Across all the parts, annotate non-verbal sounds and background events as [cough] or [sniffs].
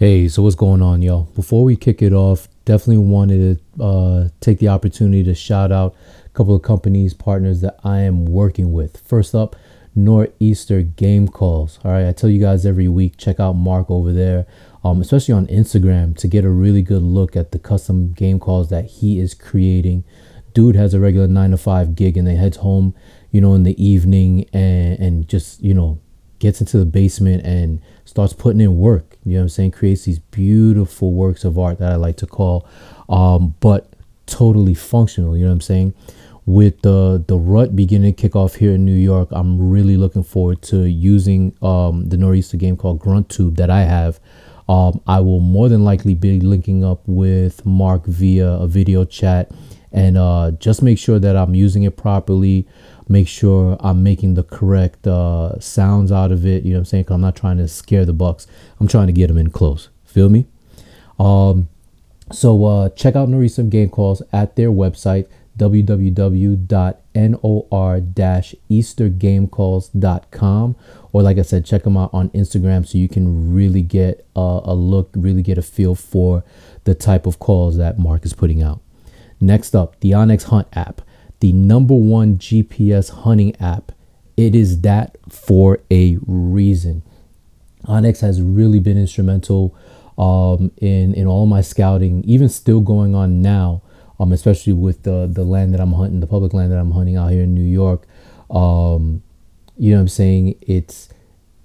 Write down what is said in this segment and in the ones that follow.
Hey, so what's going on, y'all? Before we kick it off, definitely wanted to uh, take the opportunity to shout out a couple of companies, partners that I am working with. First up, Nor'easter Game Calls. All right, I tell you guys every week, check out Mark over there, um, especially on Instagram, to get a really good look at the custom game calls that he is creating. Dude has a regular nine to five gig and then heads home, you know, in the evening and and just you know gets into the basement and starts putting in work. You know what I'm saying? Creates these beautiful works of art that I like to call, um, but totally functional. You know what I'm saying? With the the rut beginning to kick off here in New York, I'm really looking forward to using um, the Nor'easter game called Grunt Tube that I have. Um, I will more than likely be linking up with Mark via a video chat and uh, just make sure that I'm using it properly make sure I'm making the correct uh, sounds out of it. You know what I'm saying? Cause I'm not trying to scare the Bucks. I'm trying to get them in close. Feel me? Um, so uh, check out Nor'easter Game Calls at their website www.nor-eastergamecalls.com or like I said, check them out on Instagram so you can really get a, a look, really get a feel for the type of calls that Mark is putting out. Next up, the onX Hunt app the number one GPS hunting app. It is that for a reason. onX has really been instrumental um, in in all my scouting, even still going on now, um, especially with the the land that I'm hunting, the public land that I'm hunting out here in New York. Um, you know what I'm saying? It's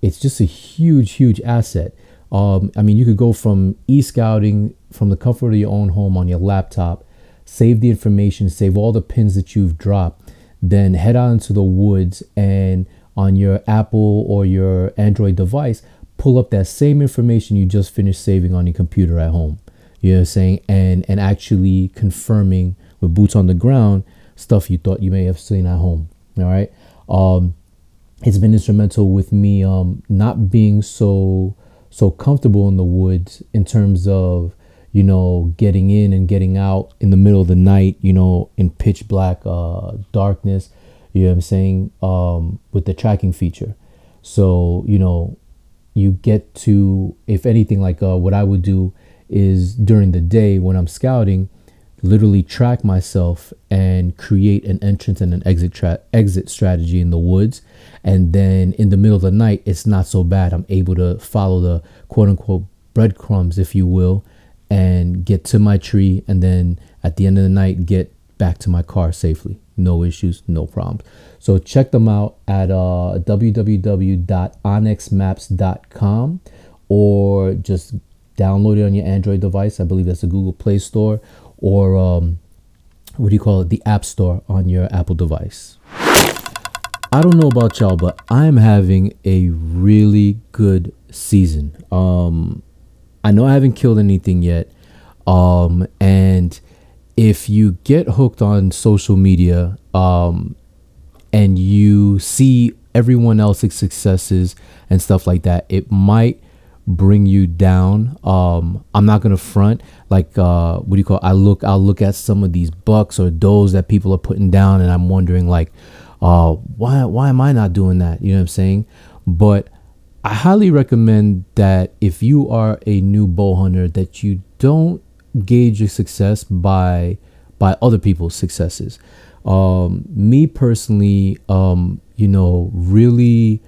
it's just a huge, huge asset. Um, I mean, you could go from e-scouting from the comfort of your own home on your laptop save the information, save all the pins that you've dropped, then head out into the woods and on your Apple or your Android device, pull up that same information you just finished saving on your computer at home. You know what I'm saying? And and actually confirming with boots on the ground stuff you thought you may have seen at home. All right. Um, it's been instrumental with me um, not being so so comfortable in the woods in terms of you know, getting in and getting out in the middle of the night, you know, in pitch black uh, darkness, you know what I'm saying, um, with the tracking feature. So, you know, you get to, if anything, like uh, what I would do is during the day when I'm scouting, literally track myself and create an entrance and an exit tra- exit strategy in the woods and then in the middle of the night it's not so bad i'm able to follow the quote unquote breadcrumbs if you will and get to my tree and then at the end of the night get back to my car safely. No issues no problems. So check them out at uh, or just download it on your android device. I believe that's a google play store or um, what do you call it? The app store on your apple device. I don't know about y'all but i'm having a really good season. Um I know I haven't killed anything yet. Um, and if you get hooked on social media, um, and you see everyone else's successes and stuff like that, it might bring you down. Um, I'm not gonna front like uh, what do you call? It? I look, I'll look at some of these bucks or does that people are putting down, and I'm wondering like, uh, why why am I not doing that? You know what I'm saying? But I highly recommend that if you are a new bow hunter, that you don't gauge your success by by other people's successes. Um, me personally, um, you know, really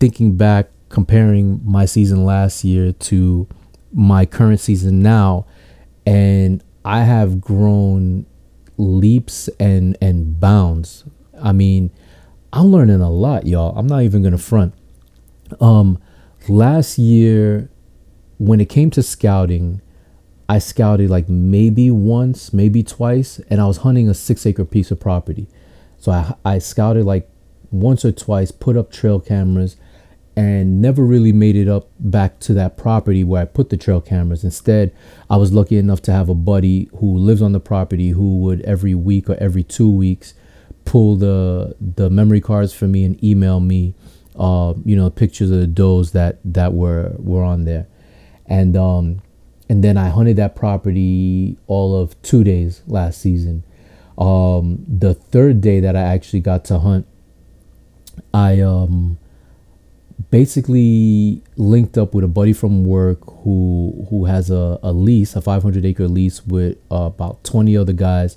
thinking back, comparing my season last year to my current season now, and I have grown leaps and and bounds. I mean, I'm learning a lot, y'all. I'm not even gonna front. Um, last year, when it came to scouting, I scouted like maybe once, maybe twice, and I was hunting a six acre piece of property. So I, I scouted like once or twice, put up trail cameras, and never really made it up back to that property where I put the trail cameras. Instead, I was lucky enough to have a buddy who lives on the property who would every week or every two weeks pull the the memory cards for me and email me uh, you know, pictures of the does that that were were on there, and um, and then I hunted that property all of two days last season. Um, the third day that I actually got to hunt, I um, basically linked up with a buddy from work who who has a, a lease, a 500 acre lease with uh, about 20 other guys,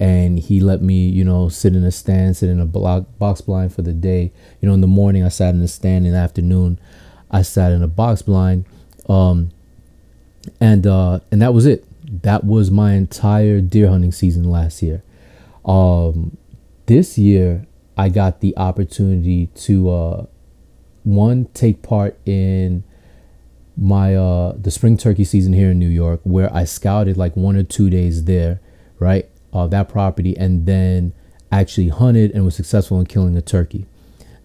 and he let me, you know, sit in a stand, sit in a block, box blind for the day. You know, in the morning I sat in a stand, in the afternoon I sat in a box blind, um, and uh, and that was it. That was my entire deer hunting season last year. Um, this year I got the opportunity to uh, one take part in my uh the spring turkey season here in New York where I scouted like one or two days there, right? Uh, that property and then actually hunted and was successful in killing a turkey.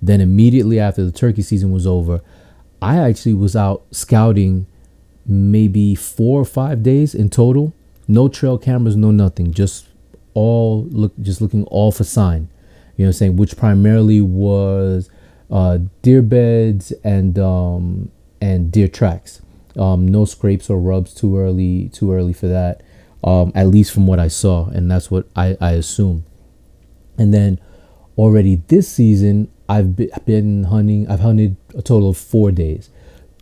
Then immediately after the turkey season was over, I actually was out scouting maybe four or five days in total. No trail cameras, no nothing. Just all look just looking all for sign. You know what I'm saying? Which primarily was uh, deer beds and um, and deer tracks. Um, no scrapes or rubs too early too early for that. Um, at least from what I saw, and that's what I, I assume. And then already this season, I've been hunting. I've hunted a total of four days.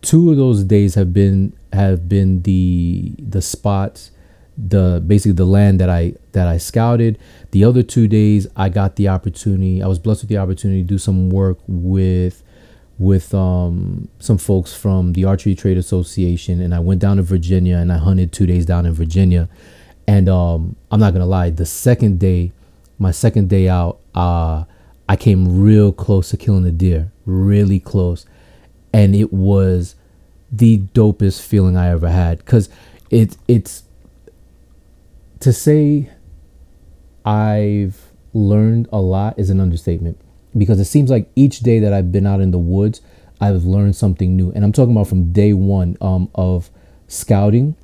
Two of those days have been have been the the spots the basically the land that I that I scouted. The other two days I got the opportunity. I was blessed with the opportunity to do some work with with um, some folks from the Archery Trade Association, and I went down to Virginia and I hunted two days down in Virginia. And um, I'm not gonna lie, the second day, my second day out, uh, I came real close to killing a deer, really close, and it was the dopest feeling I ever had. Cause it it's to say I've learned a lot is an understatement because it seems like each day that I've been out in the woods, I've learned something new. And I'm talking about from day one um, of scouting,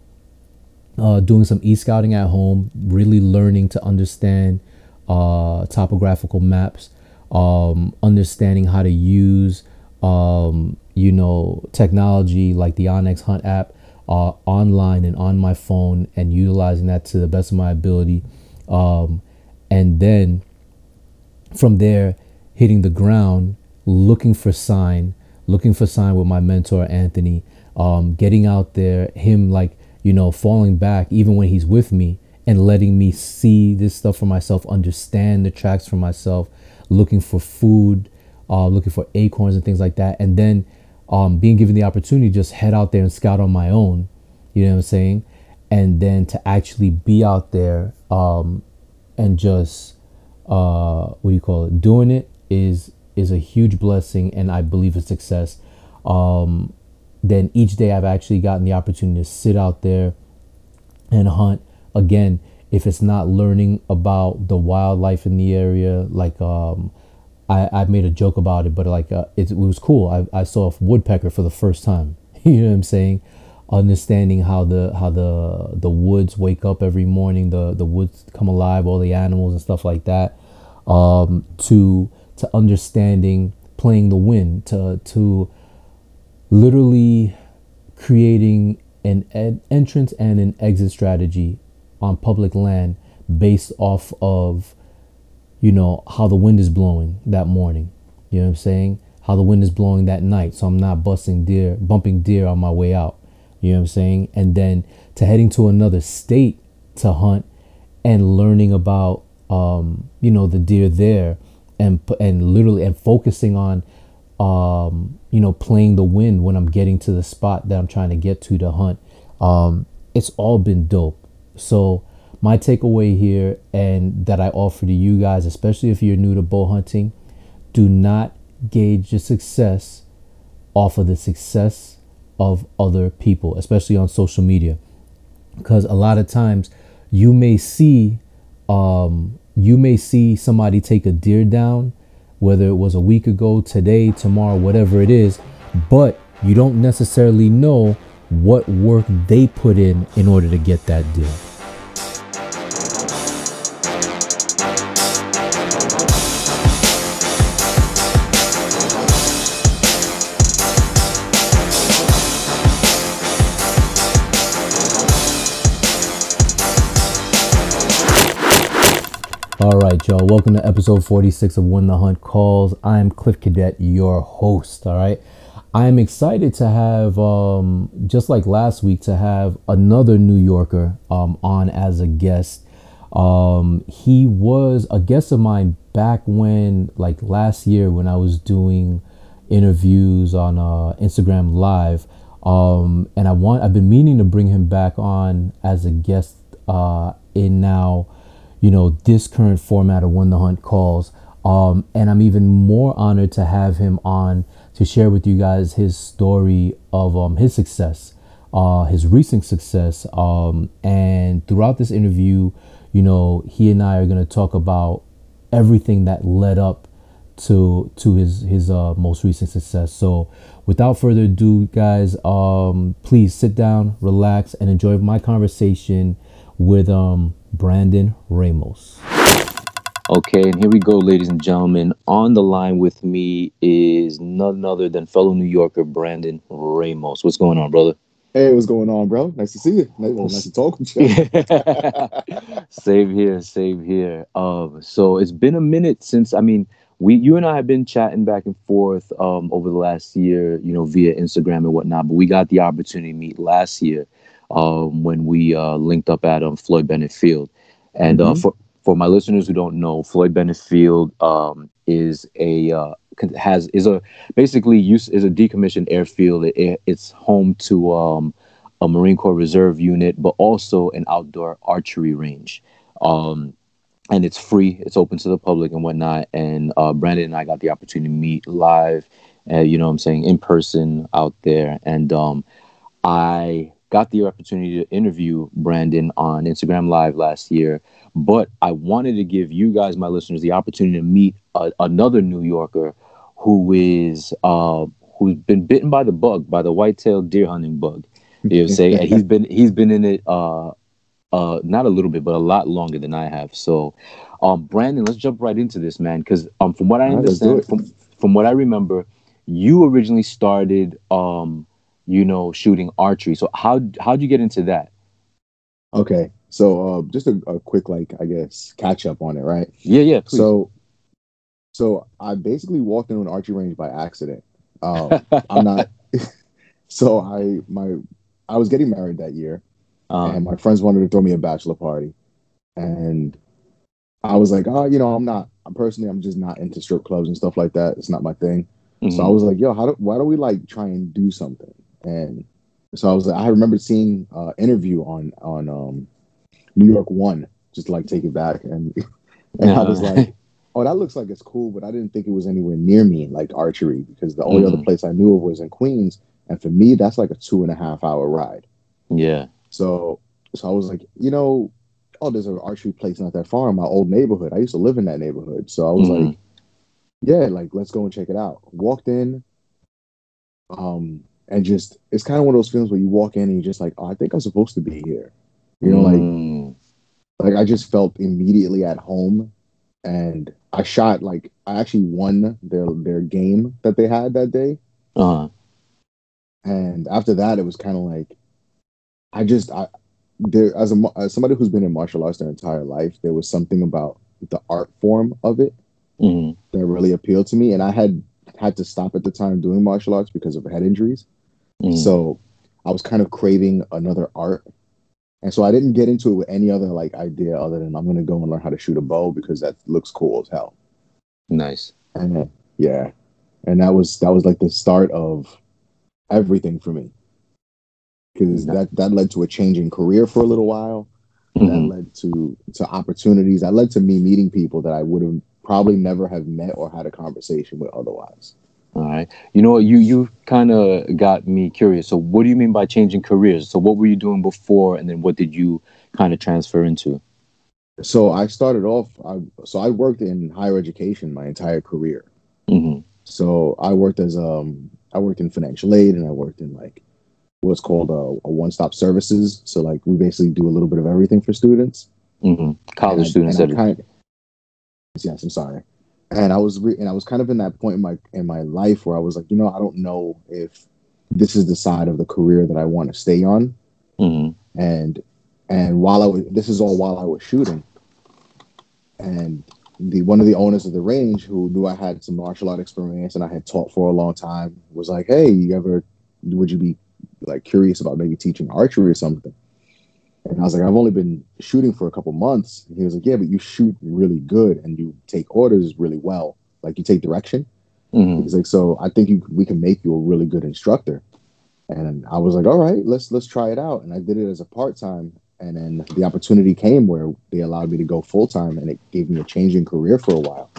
uh, doing some e scouting at home, really learning to understand uh, topographical maps, um, understanding how to use, um, you know, technology like the onX Hunt app uh, online and on my phone and utilizing that to the best of my ability. Um, and then from there, hitting the ground, looking for sign, looking for sign with my mentor, Anthony, um, getting out there, him like, you know, falling back even when he's with me and letting me see this stuff for myself, understand the tracks for myself, looking for food, uh, looking for acorns and things like that. And then um, being given the opportunity to just head out there and scout on my own, you know what I'm saying? And then to actually be out there um, and just, uh, what do you call it? Doing it is is a huge blessing and I believe a success. Um, then each day I've actually gotten the opportunity to sit out there and hunt. Again, if it's not learning about the wildlife in the area, like um, I, I made a joke about it, but like uh, it, it, was cool. I, I saw a woodpecker for the first time. [laughs] you know what I'm saying? Understanding how the how the the woods wake up every morning, the the woods come alive, all the animals and stuff like that. Um, to to understanding playing the wind, to to literally creating an ed- entrance and an exit strategy on public land based off of you know, how the wind is blowing that morning. You know what I'm saying? How the wind is blowing that night. So I'm not busting deer, bumping deer on my way out. You know what I'm saying? And then to heading to another state to hunt and learning about, um, you know, the deer there and, and literally and focusing on, um, you know, playing the wind when I'm getting to the spot that I'm trying to get to to hunt. Um, it's all been dope. So, my takeaway here and that I offer to you guys, especially if you're new to bow hunting, do not gauge your success off of the success of other people, especially on social media. Because a lot of times you may see um, you may see somebody take a deer down, whether it was a week ago, today, tomorrow, whatever it is, but you don't necessarily know what work they put in in order to get that deer. Y'all. Welcome to episode 46 of When the Hunt Calls. I'm Cliff Cadet, your host. All right. I am excited to have, um, just like last week, to have another New Yorker um, on as a guest. Um, he was a guest of mine back when, like last year, when I was doing interviews on uh, Instagram Live. Um, and I want I've been meaning to bring him back on as a guest uh, in now, you know, this current format of when the hunt calls. Um, and I'm even more honored to have him on to share with you guys his story of um, his success, uh, his recent success. Um, and throughout this interview, you know, he and I are going to talk about everything that led up to to his his uh, most recent success. So, without further ado, guys, um, please sit down, relax, and enjoy my conversation with um, Brandon Ramos. Okay, and here we go, ladies and gentlemen. On the line with me is none other than fellow New Yorker Brandon Ramos. What's going on, brother? Hey, what's going on, bro? Nice to see you. Nice, well, nice to talk with you. [laughs] same here, same here. Um, so it's been a minute since I mean, we you and I have been chatting back and forth um over the last year, you know, via Instagram and whatnot. But we got the opportunity to meet last year, um, when we uh linked up at um Floyd Bennett Field, and uh, mm-hmm. uh for for my listeners who don't know, Floyd Bennett Field um, is a uh, has is a basically use is a decommissioned airfield. It, it's home to um, a Marine Corps Reserve unit, but also an outdoor archery range. Um, and it's free. It's open to the public and whatnot. And uh, Brandon and I got the opportunity to meet live, uh, you know, what I'm saying in person out there. And um, I got the opportunity to interview Brandon on Instagram Live last year, but I wanted to give you guys, my listeners, the opportunity to meet a, another New Yorker who is uh, who's been bitten by the bug, by the white-tailed deer hunting bug. You know what I'm saying? and he's been he's been in it uh, uh, not a little bit, but a lot longer than I have. So, um, Brandon, let's jump right into this, man. Because um, from what I understand, from from what I remember, you originally started um you know, shooting archery. So how how'd you get into that? Okay, so uh, just a, a, quick like I guess catch up on it, right? Yeah, yeah. Please. So, so I basically walked into an archery range by accident. Um, [laughs] I'm not. [laughs] so I my I was getting married that year, um, and my friends wanted to throw me a bachelor party, and I was like, oh, you know, I'm not. I'm personally, I'm just not into strip clubs and stuff like that. It's not my thing. Mm-hmm. So I was like, yo, how do, why don't we like try and do something? And so I was like I remember seeing uh interview on on um New York One just like take it back. And [laughs] and I was like oh that looks like it's cool but I didn't think it was anywhere near me like archery because the only mm. other place I knew of was in Queens. And for me that's like a two and a half hour ride. Yeah. So so I was like you know oh there's an archery place not that far in my old neighborhood. I used to live in that neighborhood. So I was mm. like yeah like let's go and check it out. Walked in um and just it's kind of one of those films where you walk in and you're just like, oh, I think I'm supposed to be here. You know, mm. like like I just felt immediately at home, and I shot like I actually won their their game that they had that day. Uh-huh. And after that, it was kind of like I just I there as a as somebody who's been in martial arts their entire life, there was something about the art form of it mm. that really appealed to me, and I had had to stop at the time doing martial arts because of head injuries. Mm. So I was kind of craving another art. And so I didn't get into it with any other like idea other than I'm gonna go and learn how to shoot a bow because that looks cool as hell. Nice. And then, yeah. And that was that was like the start of everything for me. Because that that led to a change in career for a little while. Mm-hmm. That led to to opportunities. That led to me meeting people that I would have probably never have met or had a conversation with otherwise. All right. You know, you you kind of got me curious. So, what do you mean by changing careers? So, what were you doing before, and then what did you kind of transfer into? So, I started off. I, so, I worked in higher education my entire career. Mm-hmm. So, I worked as um, I worked in financial aid, and I worked in like what's called a, a one-stop services. So, like, we basically do a little bit of everything for students. Mm-hmm. College and students. I, and I kind of, yes, I'm sorry and I was re- and I was kind of in that point in my in my life where I was like, you know, I don't know if this is the side of the career that I want to stay on. Mm-hmm. And and while I was this is all while I was shooting, and the one of the owners of the range who knew I had some martial art experience and I had taught for a long time was like, "Hey, you ever would you be like curious about maybe teaching archery or something?" And I was like, "I've only been shooting for a couple months." And he was like, "Yeah, but you shoot really good and you take orders really well. Like you take direction." Mm-hmm. He's like, "So I think you, we can make you a really good instructor." And I was like, "All right, let's let's try it out." And I did it as a part time and then the opportunity came where they allowed me to go full time, and it gave me a change in career for a while.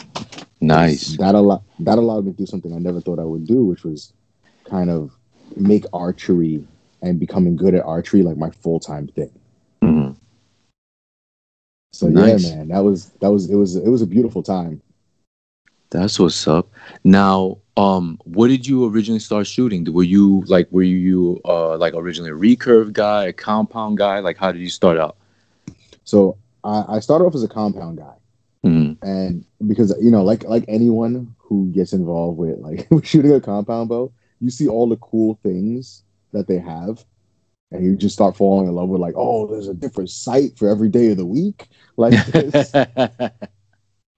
Nice. That allowed that allowed me to do something I never thought I would do, which was kind of make archery and becoming good at archery like my full time thing. So nice. yeah, man, that was that was it was it was a beautiful time. That's what's up. Now, um, what did you originally start shooting? Were you like were you uh like originally a recurve guy, a compound guy? Like how did you start out? So I, I started off as a compound guy. Mm-hmm. And because you know, like like anyone who gets involved with like [laughs] shooting a compound bow, you see all the cool things that they have, and you just start falling in love with like, oh, there's a different sight for every day of the week. Like [laughs]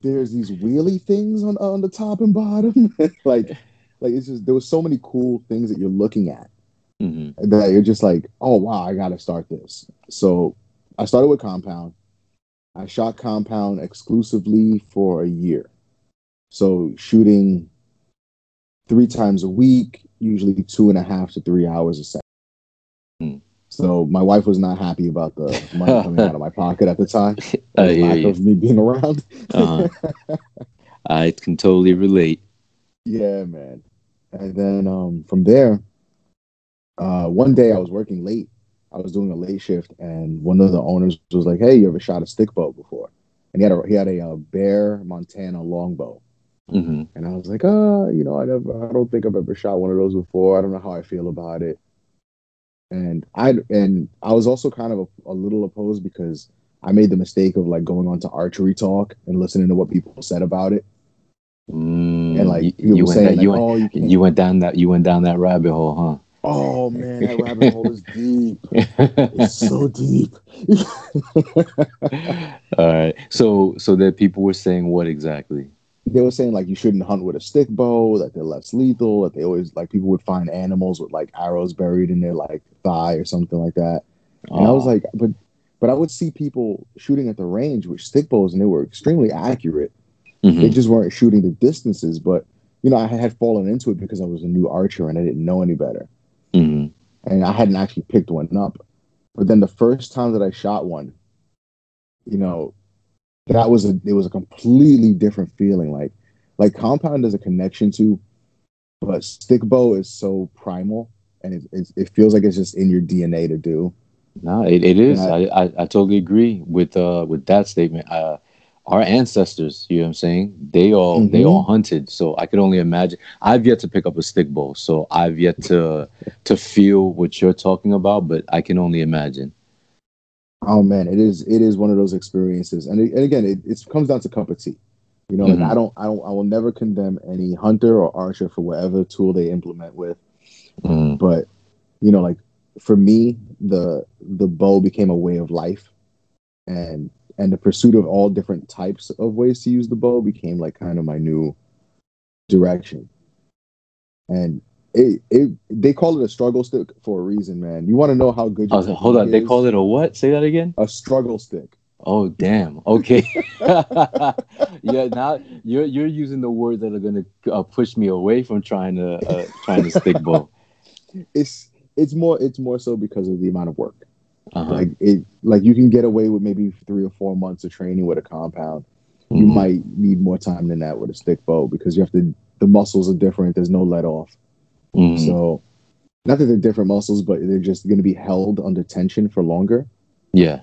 there's these wheelie things on on the top and bottom. [laughs] like like it's just there was so many cool things that you're looking at mm-hmm. that you're just like, oh wow, I gotta start this. So I started with Compound. I shot Compound exclusively for a year. So shooting three times a week, usually two and a half to three hours a. So my wife was not happy about the money coming out of my pocket at the time. [laughs] Uh, lack you. of me being around. uh-huh. [laughs] I can totally relate. Yeah, man. And then um, from there, uh, one day I was working late. I was doing a late shift, and one of the owners was like, "Hey, you ever shot a stick bow before?" And he had a he had a, uh, Bear Montana longbow. Mm-hmm. And I was like, "Ah, you know, I never, I don't think I've ever shot one of those before. I don't know how I feel about it." And I and I was also kind of a, a, little opposed because I made the mistake of like going on to ArcheryTalk and listening to what people said about it. Mm, and like you, you went saying, that, like, you, oh, you, you, went down that you went down that rabbit hole, huh? Oh [laughs] man, that rabbit hole is deep. it's [laughs] so deep. [laughs] All right. So so that people were saying what exactly? They were saying like you shouldn't hunt with a stick bow, that they're less lethal, that they always like people would find animals with like arrows buried in their like thigh or something like that. And I was like, but but I would see people shooting at the range with stick bows and they were extremely accurate. Mm-hmm. They just weren't shooting the distances. But you know, I had fallen into it because I was a new archer and I didn't know any better. Mm-hmm. And I hadn't actually picked one up. But then the first time that I shot one, you know, that was a it was a completely different feeling. Like like compound is a connection to, but stick bow is so primal and it, it, it feels like it's just in your DNA to do. No, it, it is. I, I, I, totally agree with uh with that statement. Uh, our ancestors, you know what I'm saying? They all mm-hmm. they all hunted, so I could only imagine. I've yet to pick up a stick bow, so I've yet to to feel what you're talking about, but I can only imagine. Oh man, it is it is one of those experiences, and, it, and again, it, it comes down to cup of tea. You know, mm-hmm. like I don't, I don't, I will never condemn any hunter or archer for whatever tool they implement with. Mm. But you know, like for me, the the bow became a way of life, and and the pursuit of all different types of ways to use the bow became like kind of my new direction. And it, it they call it a struggle stick for a reason, man. You want to know how good? Oh, hold on, is? they call it a what? Say that again. A struggle stick. Oh damn. Okay. [laughs] yeah. Now you're you're using the words that are gonna uh, push me away from trying to uh, trying to stick bow. [laughs] It's it's more it's more so because of the amount of work. Uh-huh. Like it like you can get away with maybe three or four months of training with a compound. Mm-hmm. You might need more time than that with a stick bow because you have to the muscles are different. There's no let off. Mm-hmm. So, not that they're different muscles, but they're just going to be held under tension for longer. Yeah.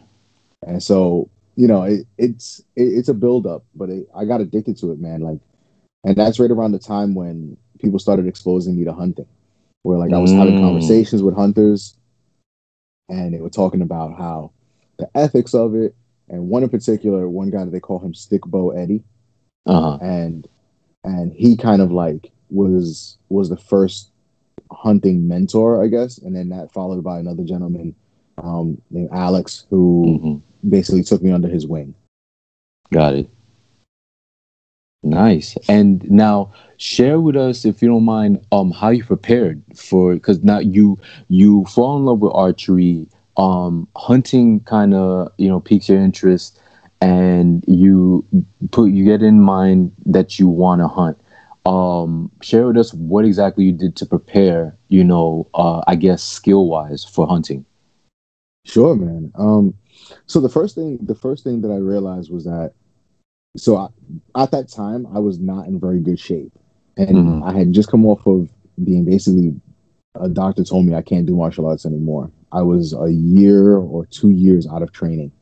And so, you know, it, it's it, it's a buildup, but it, I got addicted to it, man. Like, and that's right around the time when people started exposing me to hunting, where like I was mm. having conversations with hunters, and they were talking about how the ethics of it, and one in particular, one guy that they call him Stick Bow Eddie, uh-huh. and and he kind of like was was the first hunting mentor, I guess, and then that followed by another gentleman um, named Alex, who mm-hmm. basically took me under his wing. Got it. Nice. And now share with us, if you don't mind, um, how you prepared for because now you you fall in love with archery. Um, hunting kind of you know piques your interest, and you put you get in mind that you want to hunt. Um, share with us what exactly you did to prepare. You know, uh, I guess skill wise for hunting. Sure, man. Um, so the first thing the first thing that I realized was that so I, at that time I was not in very good shape, and mm-hmm. I had just come off of being basically a doctor told me I can't do martial arts anymore. I was a year or two years out of training,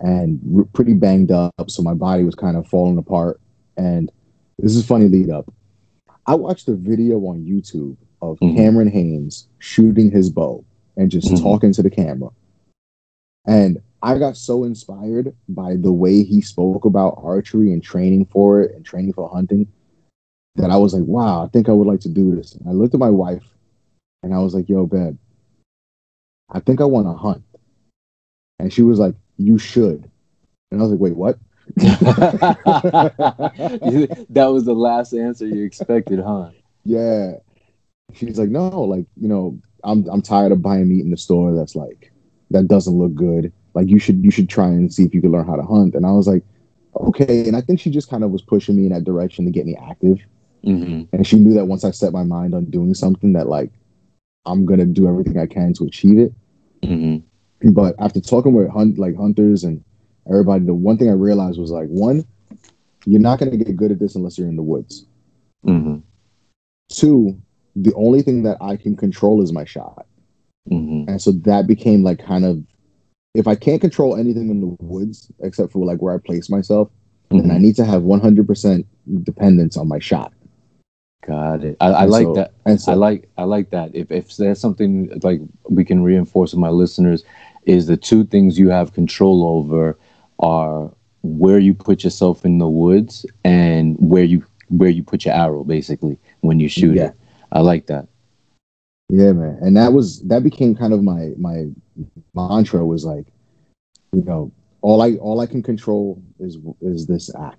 and pretty banged up, so my body was kind of falling apart. And this is funny lead up. I watched a video on YouTube of mm-hmm. Cameron Hanes shooting his bow and just mm-hmm. talking to the camera. And I got so inspired by the way he spoke about archery and training for it and training for hunting that I was like, wow, I think I would like to do this. And I looked at my wife and I was like, yo, babe, I think I want to hunt. And she was like, you should. And I was like, wait, what? [laughs] that was the last answer you expected, huh? Yeah. She's like, no, like, you know, I'm I'm tired of buying meat in the store that's like that doesn't look good. Like you should you should try and see if you can learn how to hunt. And I was like, okay. And I think she just kind of was pushing me in that direction to get me active. Mm-hmm. And she knew that once I set my mind on doing something, that like I'm gonna do everything I can to achieve it. Mm-hmm. But after talking with hunt like hunters and everybody, the one thing I realized was like one, you're not gonna get good at this unless you're in the woods. Mm-hmm. Two, the only thing that I can control is my shot. Mm-hmm. And so that became like kind of if I can't control anything in the woods except for like where I place myself, mm-hmm. then I mm-hmm. need to have 100% dependence on my shot. Got it. I, I like so, that. And so, I like I like that. If if there's something like we can reinforce with my listeners, is the two things you have control over are where you put yourself in the woods and where you where you put your arrow basically when you shoot yeah. it. I like that. Yeah, man. And that was that became kind of my my mantra was like, you know, all I all I can control is is this act.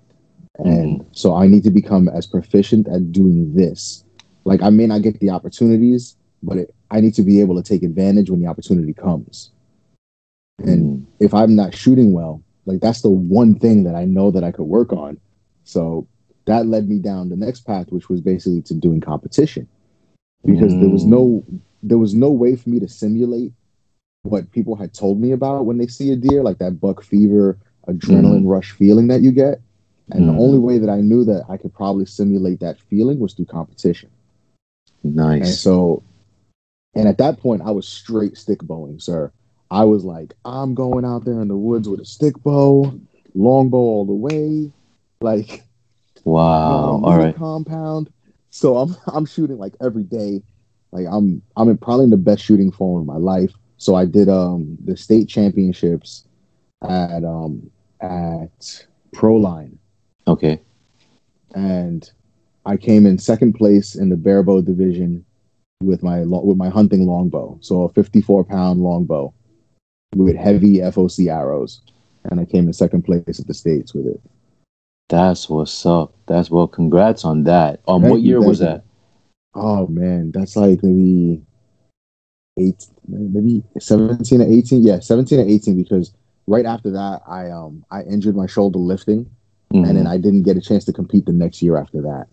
And mm-hmm. so I need to become as proficient at doing this. Like I may not get the opportunities, but it, I need to be able to take advantage when the opportunity comes. And mm-hmm. if I'm not shooting well, like that's the one thing that I know that I could work on. So that led me down the next path, which was basically to doing competition because mm. there was no mm. there was no way for me to simulate what people had told me about when they see a deer, like that buck fever adrenaline mm. rush feeling that you get. And mm. the only way that I knew that I could probably simulate that feeling was through competition. Nice. And so, and at that point, I was straight stick bowing, sir. I was like, I'm going out there in the woods with a stick bow, long bow all the way, like. Wow! all right. Compound. So I'm [laughs] I'm shooting like every day. Like I'm I'm in probably in the best shooting form of my life. So I did um the state championships at um at Proline. Okay. And I came in second place in the barebow division with my with my hunting longbow. So a 54 pound longbow with heavy FOC arrows, and I came in second place at the states with it. That's what's up. That's well. Congrats on that. Um, Thank what year was that? Oh man, that's like maybe eight, maybe seventeen or eighteen. Yeah, seventeen or eighteen. Because right after that, I um I injured my shoulder lifting, mm-hmm. and then I didn't get a chance to compete the next year after that.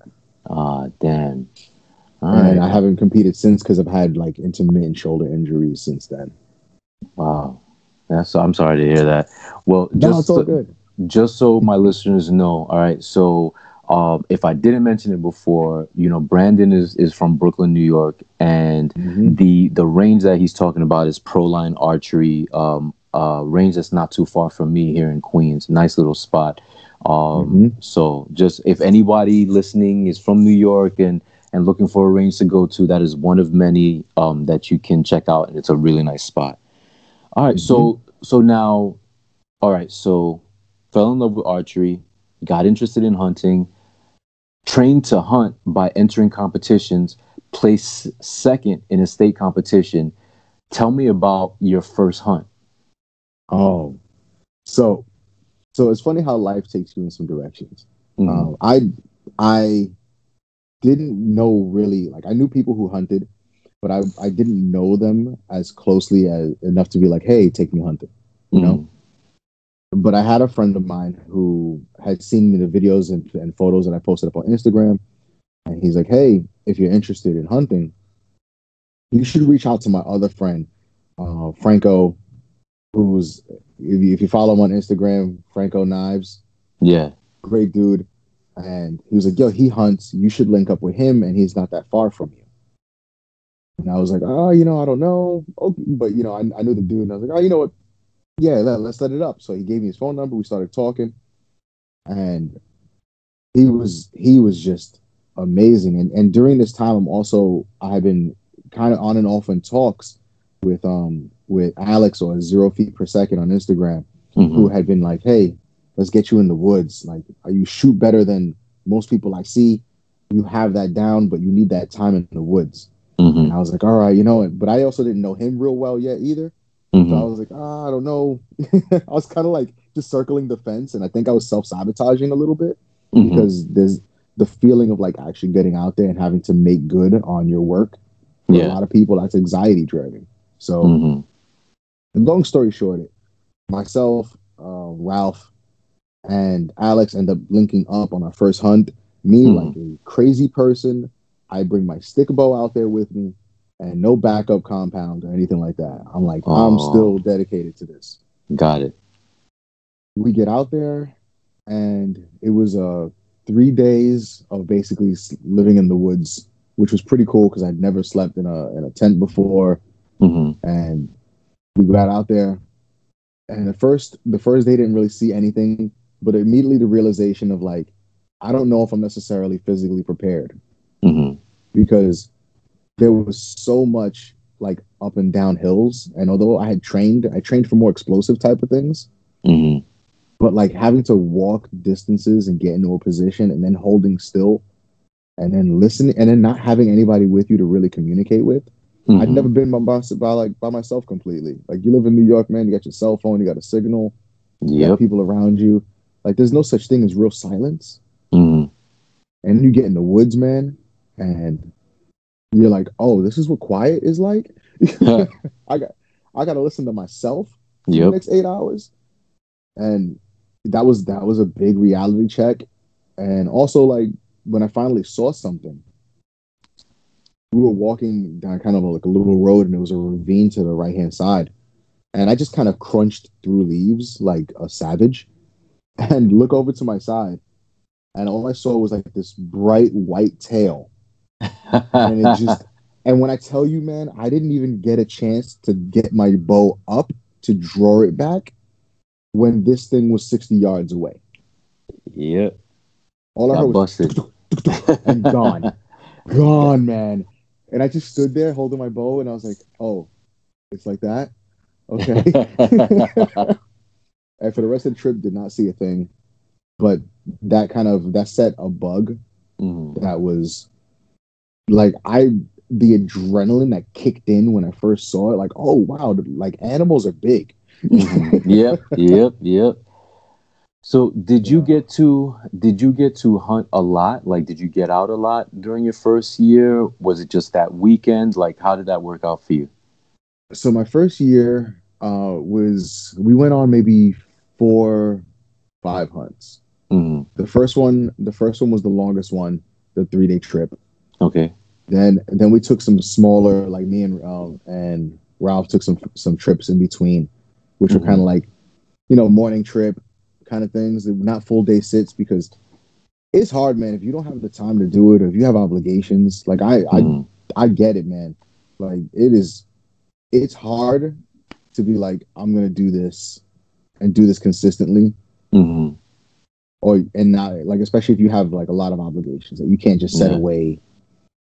Ah, damn. All and right. I haven't competed since because I've had like intermittent shoulder injuries since then. Wow. That's I'm sorry to hear that. Well, just no, all good just so my listeners know, all right. So um, if I didn't mention it before, you know, Brandon is is from Brooklyn, New York, and mm-hmm. the the range that he's talking about is Proline Archery, um, uh, range that's not too far from me here in Queens. Nice little spot. Um, mm-hmm. So just if anybody listening is from New York and and looking for a range to go to, that is one of many um, that you can check out, and it's a really nice spot. All right, mm-hmm. so so now, all right, so fell in love with archery, got interested in hunting, trained to hunt by entering competitions, placed second in a state competition. Tell me about your first hunt. Oh, so so it's funny how life takes you in some directions. Mm-hmm. Um, I I didn't know really like I knew people who hunted, but I I didn't know them as closely as enough to be like, hey, take me hunting, you mm-hmm. know. But I had a friend of mine who had seen the videos and, and photos that I posted up on Instagram, and he's like, hey, if you're interested in hunting, you should reach out to my other friend, uh, Franco, who's if you, if you follow him on Instagram, Franco Knives. Yeah, great dude. And he was like, "Yo, he hunts. You should link up with him, and he's not that far from you." And I was like, "Oh, you know, I don't know." Okay. But you know, I, I knew the dude, and I was like, "Oh, you know what? Yeah, let, let's set it up." So he gave me his phone number. We started talking, and he was he was just amazing. And and during this time, I'm also I've been kind of on and off in talks with um with Alex or Zero Feet Per Second on Instagram, mm-hmm. who had been like, "Hey, let's get you in the woods. Like, are you shoot better than most people I see. You have that down, but you need that time in the woods." Mm-hmm. And I was like, "All right, you know." But I also didn't know him real well yet either. Mm-hmm. So I was like, oh, I don't know. [laughs] I was kind of like just circling the fence, and I think I was self sabotaging a little bit mm-hmm. because there's the feeling of like actually getting out there and having to make good on your work. For yeah. a lot of people, that's anxiety driving. So, mm-hmm. long story short, myself, uh, Ralph, and Alex end up linking up on our first hunt. Me, mm-hmm. like a crazy person, I bring my stick bow out there with me and no backup compound or anything like that. I'm like, oh. I'm still dedicated to this. Got it. We get out there, and it was uh, three days of basically living in the woods, which was pretty cool because I'd never slept in a in a tent before. Mm-hmm. And we got out there, and the first the first day didn't really see anything, but immediately the realization of like, I don't know if I'm necessarily physically prepared mm-hmm. because there was so much like up and down hills. And although I had trained, I trained for more explosive type of things. Mm-hmm. But like having to walk distances and get into a position and then holding still and then listening and then not having anybody with you to really communicate with. Mm-hmm. I'd never been by, by like by myself completely. Like you live in New York, man. You got your cell phone, you got a signal, yeah, people around you. Like there's no such thing as real silence. Mm-hmm. And you get in the woods, man, and you're like, oh, this is what quiet is like. [laughs] I got I got to listen to myself yep. the next eight hours, and that was that was a big reality check. And also, like when I finally saw something, we were walking down kind of like a little road, and it was a ravine to the right hand side, and I just kind of crunched through leaves like a savage, [laughs] and look over to my side, and all I saw was like this bright white tail and it just and when I tell you, man, I didn't even get a chance to get my bow up to draw it back when this thing was 60 yards away. Yep. All I heard was busted. [laughs] and gone. gone, man. And I just stood there holding my bow and I was like, oh, it's like that? Okay. [laughs] and for the rest of the trip, did not see a thing. But that kind of that set a bug mm-hmm. that was like I the adrenaline that kicked in when I first saw it, like, oh wow, like animals are big. mm-hmm. [laughs] Yep, yep, yep. So did you get to did you get to hunt a lot? Like did you get out a lot during your first year? Was it just that weekend? Like how did that work out for you? So my first year uh was we went on maybe four five hunts. Mm-hmm. The first one the first one was the longest one, the 3-day trip. Okay. Then then we took some smaller, like me and um, and Ralph took some some trips in between, which mm-hmm. were kind of like, you know, morning trip kind of things, not full day sits because it's hard, man. If you don't have the time to do it, or if you have obligations, like I mm-hmm. I I get it, man. Like it is, it's hard to be like I'm gonna do this and do this consistently. Mm-hmm. Or and not like especially if you have like a lot of obligations that you can't just set yeah. away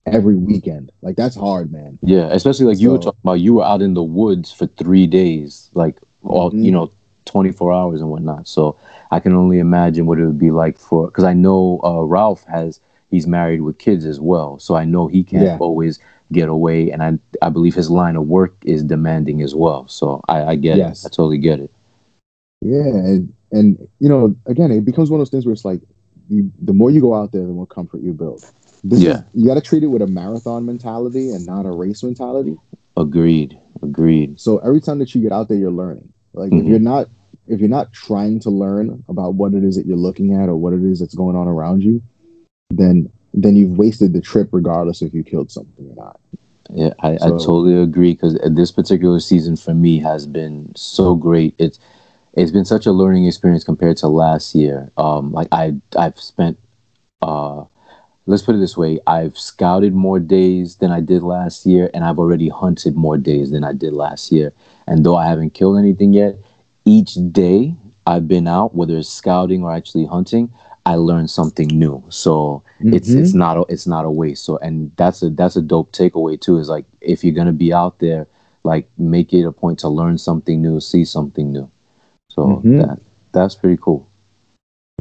every weekend. Like that's hard, man. Yeah, especially like so, you were talking about. You were out in the woods for three days, like all mm-hmm. you know, twenty four hours and whatnot. So I can only imagine what it would be like for because I know uh, Ralph has he's married with kids as well, so I know he can't yeah. always get away, and I I believe his line of work is demanding as well. So I, I get yes. it. I totally get it. Yeah, and and you know, again, it becomes one of those things where it's like you, the more you go out there, the more comfort you build. This yeah, is, you got to treat it with a marathon mentality and not a race mentality. Agreed. Agreed. So every time that you get out there, you're learning. Like mm-hmm. if you're not if you're not trying to learn about what it is that you're looking at or what it is that's going on around you, then then you've wasted the trip regardless if you killed something or not. Yeah, I, so, I totally agree because this particular season for me has been so great. It's it's been such a learning experience compared to last year. Um, like I I've spent uh, let's put it this way: I've scouted more days than I did last year, and I've already hunted more days than I did last year. And though I haven't killed anything yet, each day I've been out, whether it's scouting or actually hunting, I learned something new. So mm-hmm. it's it's mm-hmm. not a, it's not a waste. So and that's a that's a dope takeaway too. Is like if you're gonna be out there, like make it a point to learn something new, see something new. So mm-hmm. that that's pretty cool.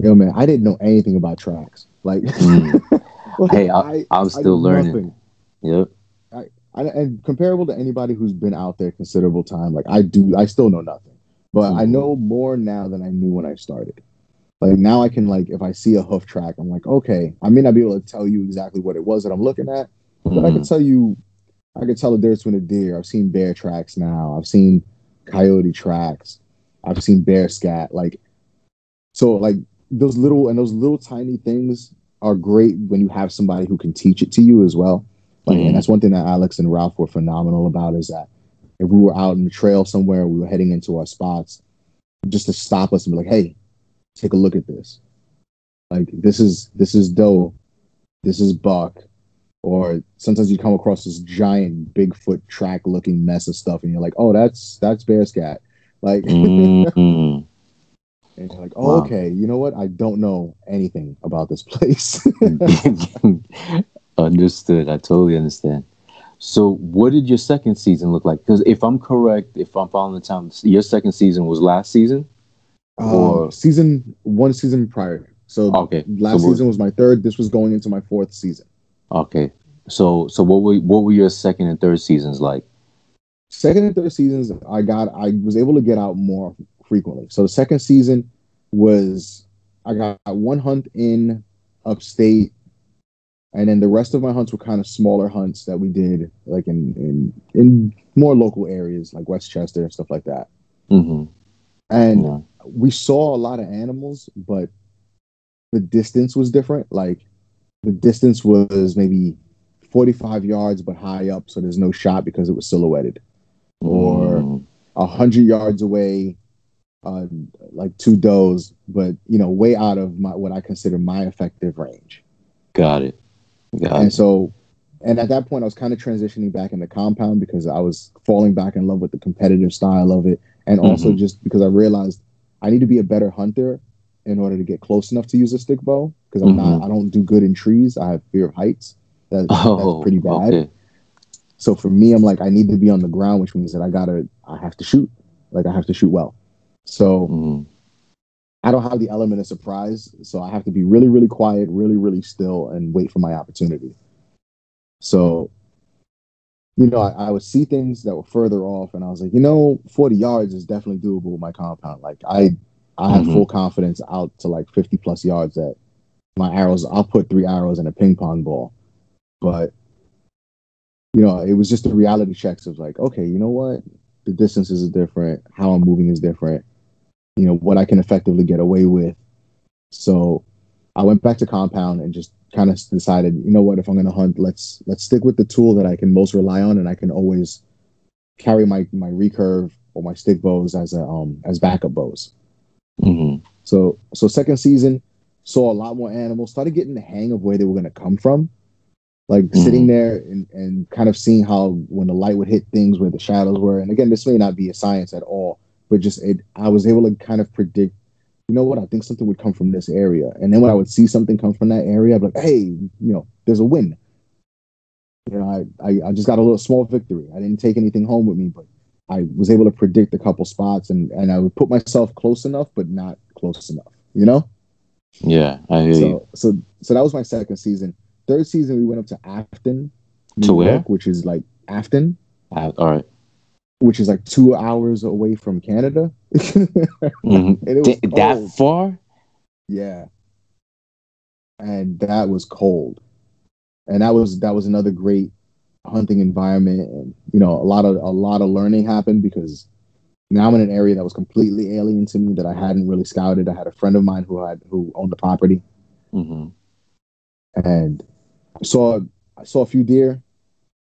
Yo man, I didn't know anything about tracks. Like, mm. [laughs] well, hey, [laughs] I, am still learning. Nothing. Yep. I, I, and comparable to anybody who's been out there considerable time, like I do, I still know nothing, but mm. I mm-hmm. know more now than I knew when I started. Like now I can like if I see a hoof track, I'm like, okay, I may not be able to tell you exactly what it was that I'm looking at, mm-hmm. but I can mm-hmm. tell you, I can tell the difference between a deer. I've seen bear tracks now. I've seen coyote tracks. I've seen bear scat. Like, so like those little and those little tiny things are great when you have somebody who can teach it to you as well. Like, mm-hmm. and that's one thing that Alex and Ralph were phenomenal about is that if we were out in the trail somewhere, we were heading into our spots, just to stop us and be like, "Hey, take a look at this. Like this is this is doe, this is buck, or sometimes you come across this giant Bigfoot track looking mess of stuff, and you're like, oh, that's that's bear scat. Like, [laughs] mm-hmm. And you're like, oh, wow. okay, you know what? I don't know anything about this place. [laughs] Understood. I totally understand. So, what did your second season look like? Because if I'm correct, if I'm following the time, your second season was last season. Um, season one season prior. So okay, last so season was my third. This was going into my fourth season. Okay, so so what were what were your second and third seasons like? Second and third seasons, I got I was able to get out more frequently. So the second season was I got one hunt in upstate, and then the rest of my hunts were kind of smaller hunts that we did like in in in more local areas like Westchester and stuff like that. Mm-hmm. And yeah we saw a lot of animals, but the distance was different. Like the distance was maybe 45 yards, but high up, so there's no shot because it was silhouetted, or mm. a hundred yards away, uh, like two does, but you know, way out of my what I consider my effective range. Got it. Got and it. so, and at that point, I was kind of transitioning back into compound because I was falling back in love with the competitive style of it, and also mm-hmm. just because I realized I need to be a better hunter in order to get close enough to use a stick bow because I'm mm-hmm. not I don't do good in trees. I have fear of heights. That, oh, that's pretty bad. Okay. So for me, I'm like I need to be on the ground, which means that I gotta I have to shoot. Like I have to shoot well. So mm-hmm. I don't have the element of surprise. So I have to be really, really quiet, really, really still, and wait for my opportunity. So you know, I, I, would see things that were further off, and I was like, you know, 40 yards is definitely doable with my compound. Like I, I have mm-hmm. full confidence out to like 50 plus yards that my arrows. I'll put three arrows in a ping pong ball, but you know, it was just the reality checks of like, okay, you know what, the distances is different, how I'm moving is different, you know, what I can effectively get away with. So I went back to compound and just kind of decided, you know what, if I'm going to hunt, let's let's stick with the tool that I can most rely on, and I can always carry my my recurve or my stick bows as a um as backup bows. Mm-hmm. So so second season saw a lot more animals, started getting the hang of where they were going to come from, like mm-hmm. sitting there and and kind of seeing how when the light would hit things where the shadows were. And again, this may not be a science at all, but just it, I was able to kind of predict you know what? I think something would come from this area. And then when I would see something come from that area, I'd be like, hey, you know, there's a win. You know, I, I, I just got a little small victory. I didn't take anything home with me, but I was able to predict a couple spots and, and I would put myself close enough, but not close enough, you know? Yeah, I hear so, you. So, so that was my second season. Third season, we went up to Afton, New to York, where? which is like Afton. Uh, all right which is like two hours away from Canada. [laughs] mm-hmm. that far? Yeah. and that was cold. And that was that was another great hunting environment, and you know, a lot of a lot of learning happened because now I'm in an area that was completely alien to me that I hadn't really scouted. I had a friend of mine who had who owned the property, Mm-hmm. and I saw I saw a few deer,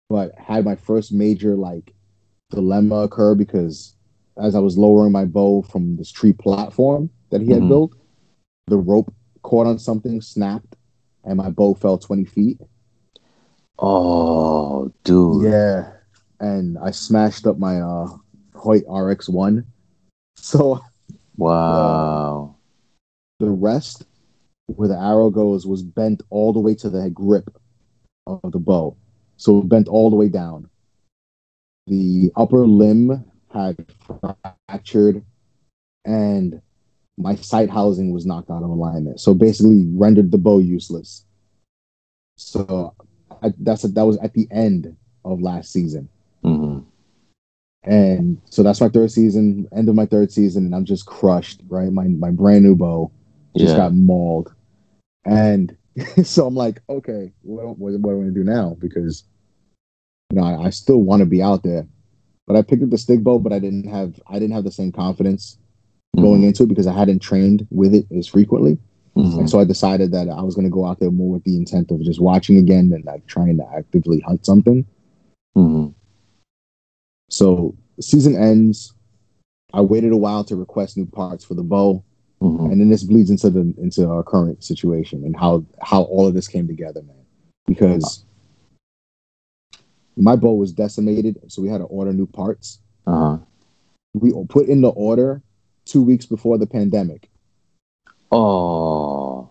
but had my first major like dilemma occur because as I was lowering my bow from this tree platform that he had Mhm. built, the rope caught on something, snapped, and my bow fell 20 feet. Oh, dude. Yeah. And I smashed up my uh Hoyt RX1. [laughs] So Wow. the rest where the arrow goes was bent all the way to the grip of the bow. So it bent all the way down. The upper limb had fractured and my sight housing was knocked out of alignment. So basically rendered the bow useless. So I, that's a, that was at the end of last season. hmm And so that's my third season, end of my third season, and I'm just crushed, right? My my brand new bow just Yeah. got mauled. And [laughs] so I'm like, okay, what, what, what am I do now? Because you know, I, I still want to be out there. But I picked up the stick bow, but I didn't have I didn't have the same confidence going into it because I hadn't trained with it as frequently. Mhm. And so I decided that I was gonna go out there more with the intent of just watching again and like trying to actively hunt something. Mhm. So season ends. I waited a while to request new parts for the bow, Mhm. and then this bleeds into the into our current situation and how how all of this came together, man. Because my bow was decimated, so we had to order new parts. Uh-huh. We put in the order two weeks before the pandemic. Oh.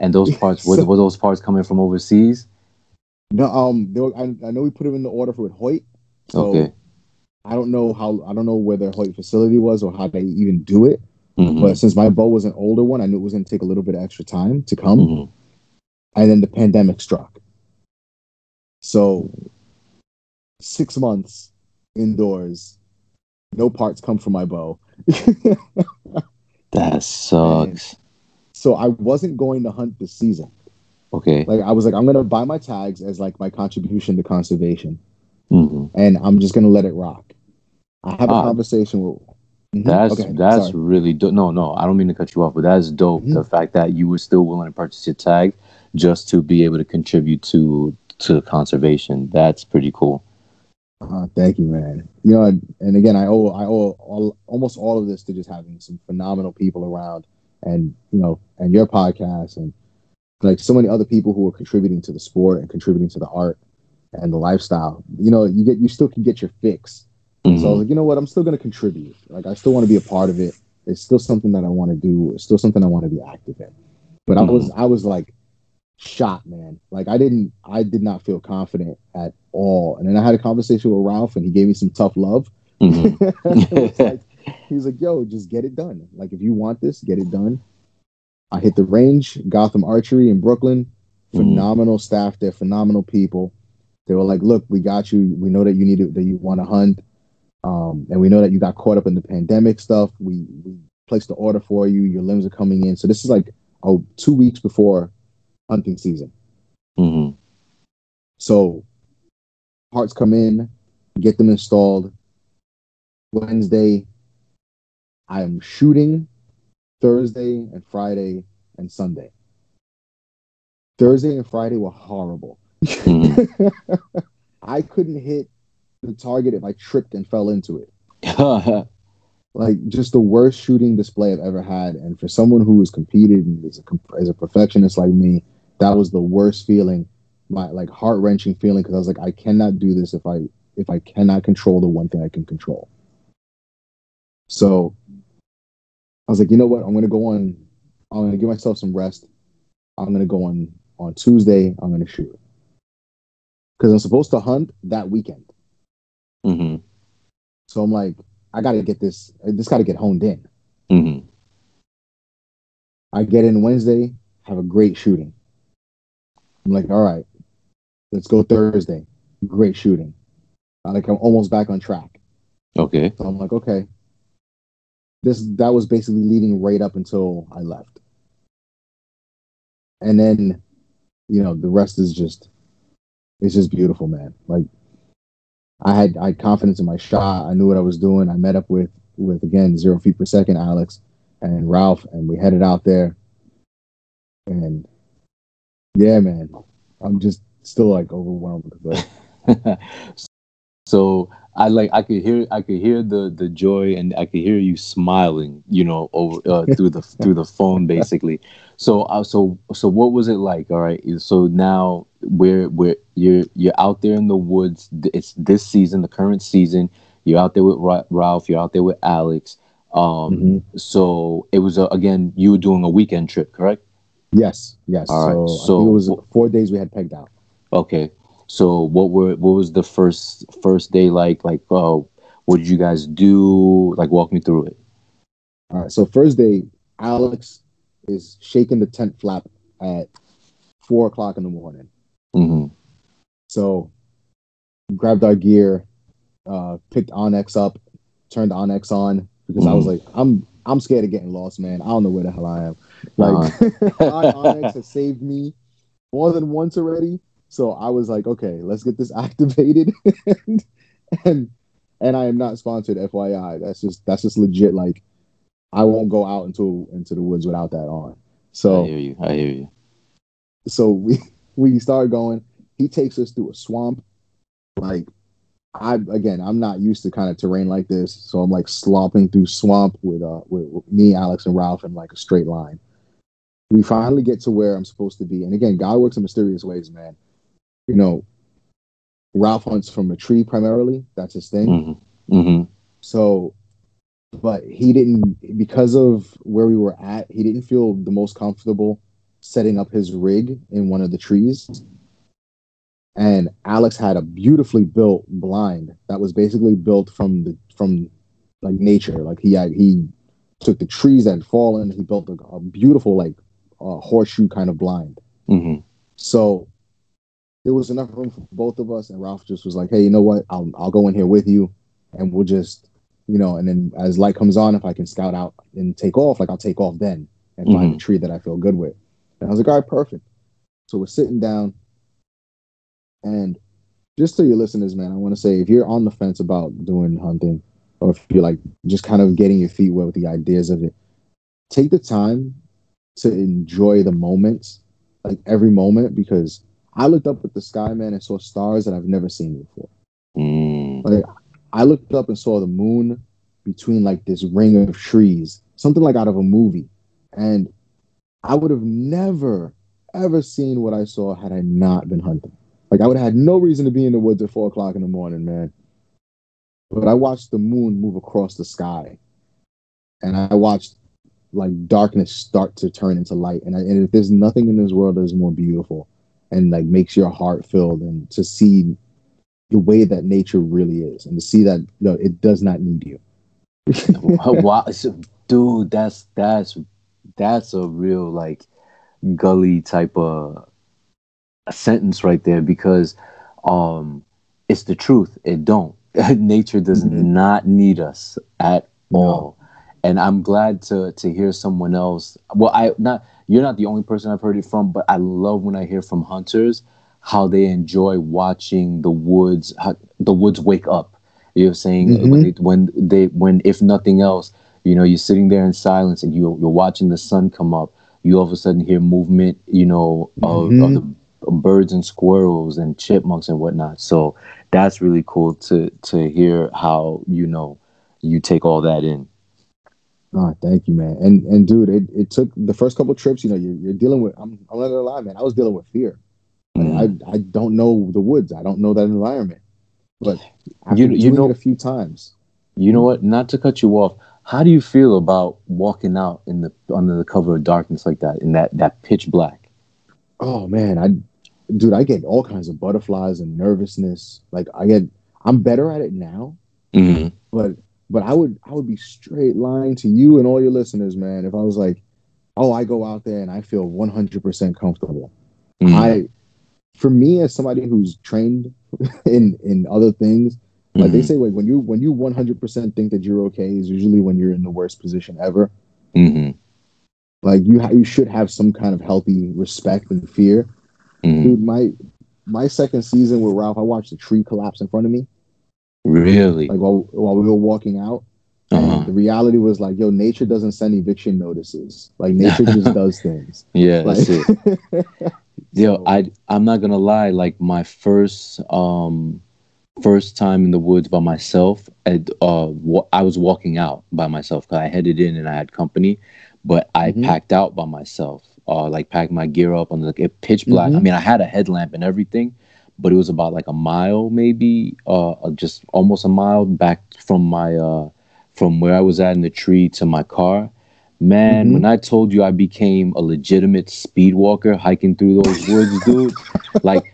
And those parts [laughs] were, So- were those parts coming from overseas? No, um, they were, I, I know we put them in the order for Hoyt. So Okay. I don't know how I don't know where their Hoyt facility was or how they even do it. Mhm. But since my bow was an older one, I knew it was going to take a little bit of extra time to come. Mhm. and then the pandemic struck. So six months indoors, no parts come from my bow. [laughs] That sucks. so I wasn't going to hunt this season. Okay. Like I was like, I'm gonna buy my tags as like my contribution to conservation, hmm and I'm just gonna let it rock. I have a Ah, conversation with. Mhm, That's okay, that's sorry. really dope. No, no, I don't mean to cut you off, but that's dope. Mhm. The fact that you were still willing to purchase your tag just to be able to contribute to to conservation. That's pretty cool. Uh, thank you, man. You know, and again, I owe I owe all, almost all of this to just having some phenomenal people around, and you know, and your podcast, and like so many other people who are contributing to the sport and contributing to the art and the lifestyle. You know, you get you still can get your fix. So I was Mhm. like, you know what, I'm still going to contribute. Like, I still want to be a part of it. It's still something that I want to do. It's still something I want to be active in. But I was I was like shot, man. Like I didn't I did not feel confident at all. And then I had a conversation with Ralph and he gave me some tough love. [laughs] Mhm. Was like, he was like, yo, just get it done. Like if you want this, get it done. I hit the range, Gotham Archery in Brooklyn. Phenomenal staff there, phenomenal people. They were like, look, we got you. We know that you need to, that you want to hunt. Um, and we know that you got caught up in the pandemic stuff. We we placed the order for you. Your limbs are coming in. So this is like oh two weeks before hunting season. Mhm. So parts come in, get them installed. Wednesday, I am shooting Thursday and Friday and Sunday. Thursday and Friday were horrible. Mhm. [laughs] I couldn't hit the target if I tripped and fell into it. [laughs] Like just the worst shooting display I've ever had. And for someone who has competed and is a, comp- is a perfectionist like me, that was the worst feeling, my like heart wrenching feeling because I was like, I cannot do this if I if I cannot control the one thing I can control. So I was like, you know what? I'm gonna go on. I'm gonna give myself some rest. I'm gonna go on on Tuesday. I'm gonna shoot because I'm supposed to hunt that weekend. Mhm. So I'm like, I got to get this. This got to get honed in. Mhm. I get in Wednesday, have a great shooting. I'm like, all right, let's go Thursday. Great shooting. I like I'm almost back on track. Okay. So I'm like, okay. This that was basically leading right up until I left. and then you know the rest is just it's just beautiful, man. Like I had I had confidence in my shot. I knew what I was doing. I met up with with again zero feet per second, Alex and Ralph, and we headed out there. And yeah, man, I'm just still like overwhelmed. But [laughs] so I like I could hear I could hear the the joy and I could hear you smiling, you know, over uh, [laughs] through the through the phone basically. So uh, so so what was it like? All right, so now we're we're you're you're out there in the woods. It's this season, the current season. You're out there with Ralph. You're out there with Alex. Um, mm-hmm. so it was a, again you were doing a weekend trip, correct? Yes, yes. All right. So, it was four days we had pegged out. Okay. So what were what was the first first day like? Like, uh, what did you guys do? Like, walk me through it. All right. So first day, Alex is shaking the tent flap at four o'clock in the morning. Mm-hmm. So grabbed our gear, uh, picked onX up, turned onX on because mm-hmm. I was mm-hmm. like, I'm I'm scared of getting lost, man. I don't know where the hell I am. Like uh-huh. onX has saved me more than once already. So I was like, okay, let's get this [laughs] activated. and, and and I am not sponsored, FYI. That's just that's just legit. Like I won't go out into into the woods without that on. So I hear you. I hear you. So [laughs] we we start going. He takes us through a swamp. Like I again, I'm not used to kind of terrain like this, so I'm like slopping through swamp with uh with, with me, Alex, and Ralph in like a straight line. We finally get to where I'm supposed to be, and again, God works in mysterious ways, man you know, Ralph hunts from a tree primarily. That's his thing. Mm-hmm. Mm-hmm. So, but he didn't because of where we were at. He didn't feel the most comfortable setting up his rig in one of the trees. And Alex had a beautifully built blind that was basically built from the from like nature. Like he had, he took the trees that had fallen. He built a, a beautiful like uh, horseshoe kind of blind. Mm-hmm. So there was enough room for both of us, and Ralph just was like, "Hey, you know what? I'll I'll go in here with you, and we'll just, you know, and then as light comes on, if I can scout out and take off, like I'll take off then and mm-hmm. find a tree that I feel good with." And I was like, "All right, perfect." So we're sitting down, and just to your listeners, man, I want to say if you're on the fence about doing hunting, or if you're like just kind of getting your feet wet with the ideas of it, take the time to enjoy the moments, like every moment, because I looked up at the sky, man, and saw stars that I've never seen before. Mm. Like I looked up and saw the moon between like this ring of trees, something like out of a movie. And I would have never, ever seen what I saw had I not been hunting. Like I would have had no reason to be in the woods at four o'clock in the morning, man. But I watched the moon move across the sky. And I watched like darkness start to turn into light. And, I, and if there's nothing in this world that is more beautiful and like makes your heart filled and to see the way that nature really is and to see that it does not need you [laughs] wow dude that's that's that's a real like gully type of sentence right there because um it's the truth it don't [laughs] nature does mm-hmm. not need us at no. all and i'm glad to to hear someone else well i not you're not the only person I've heard it from, but I love when I hear from hunters how they enjoy watching the woods, how, the woods wake up. You know saying? Mm-hmm. When, they, when they, when if nothing else, you know, you're sitting there in silence and you, you're watching the sun come up. You all of a sudden hear movement, you know, of, mm-hmm. of the birds and squirrels and chipmunks and whatnot. So that's really cool to to hear how you know you take all that in. Oh, thank you, man. And and dude, it, it took the first couple trips. You know, you're, you're dealing with. I'm I'm not gonna lie, man. I was dealing with fear. Mm. I I don't know the woods. I don't know that environment. But you you know a few times. You know what? Not to cut you off. How do you feel about walking out in the under the cover of darkness like that in that that pitch black? Oh man, I dude, I get all kinds of butterflies and nervousness. Like I get, I'm better at it now. Mm-hmm. But but I would I would be straight lying to you and all your listeners, man, if I was like, oh, I go out there and I feel 100% comfortable. Mm-hmm. I, for me, as somebody who's trained [laughs] in in other things, like mm-hmm. they say, like when you when you 100% think that you're okay is usually when you're in the worst position ever. Mm-hmm. Like you, ha- you should have some kind of healthy respect and fear. Mhm. Dude, my my second season with Ralph, I watched a tree collapse in front of me, Really? like while while we were walking out. Uh-huh. the reality was like, yo, nature doesn't send eviction notices. Like nature just [laughs] does things. Yeah, Like, that's it. [laughs] Yo, I I'm not gonna lie. Like my first um first time in the woods by myself, and uh, wa- I was walking out by myself because I headed in and I had company, but I Mhm. packed out by myself. Uh, like packed my gear up on the like, pitch black. I Mhm. mean, I had a headlamp and everything, but it was about like a mile, maybe, uh, uh, just almost a mile back from my uh from where I was at in the tree to my car. Man, Mhm. when I told you I became a legitimate speed walker hiking through those woods, dude, like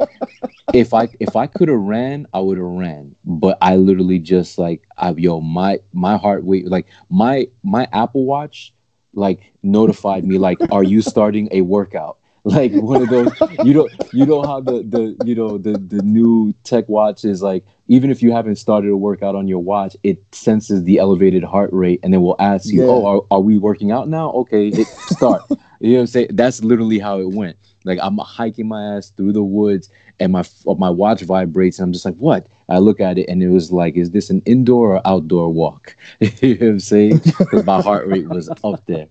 if I if I could have ran, I would have ran. But I literally just like I yo, my my heart rate like my my Apple Watch like notified me like, are you starting a workout? [laughs] Like one of those you know you know how the the you know the the new tech watch is like even if you haven't started a workout on your watch, it senses the elevated heart rate and then will ask you, Yeah. Oh, are, are we working out now? Okay, hit start. [laughs] you know what I'm saying? That's literally how it went. Like I'm hiking my ass through the woods and my my watch vibrates and I'm just like, what? I look at it and it was like, is this an indoor or outdoor walk? [laughs] you know what I'm saying? Because my heart rate was up there.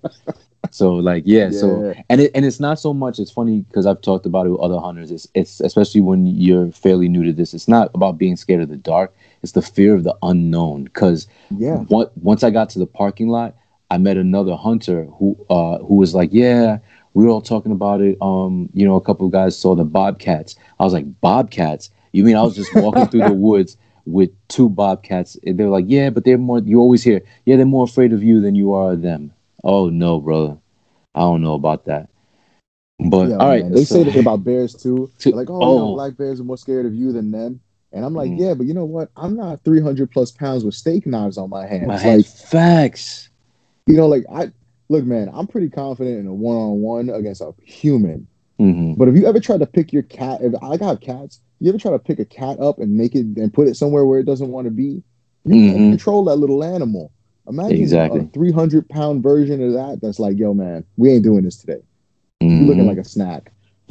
So like yeah, so and it and it's not so much. It's funny because I've talked about it with other hunters. It's it's especially when you're fairly new to this. It's not about being scared of the dark. It's the fear of the unknown. Because yeah. what once I got to the parking lot, I met another hunter who uh who was like, yeah, we were all talking about it. Um, you know, a couple of guys saw the bobcats. I was like, bobcats? You mean I was just walking through the [laughs] woods with two bobcats? And they're like, yeah, but they're more. You always hear, yeah, they're more afraid of you than you are of them. Oh no, brother, I don't know about that. But Yeah, all right, man. They so- say that [laughs] about bears too. To- like, oh, you know, oh. black bears are more scared of you than them. And I'm like, Mm. yeah, but you know what? I'm not 300 plus pounds with steak knives on my hands. my like, facts. you know, like I look, man, I'm pretty confident in a one on one against a human. hmm But if you ever try to pick your cat, if I got cats, you ever try to pick a cat up and make it and put it somewhere where it doesn't want to be? You Mhm. can't control that little animal. Imagine Exactly. a 300 pound version of that. That's like, yo, man, we ain't doing this today. Mm-hmm. looking like a snack. [laughs]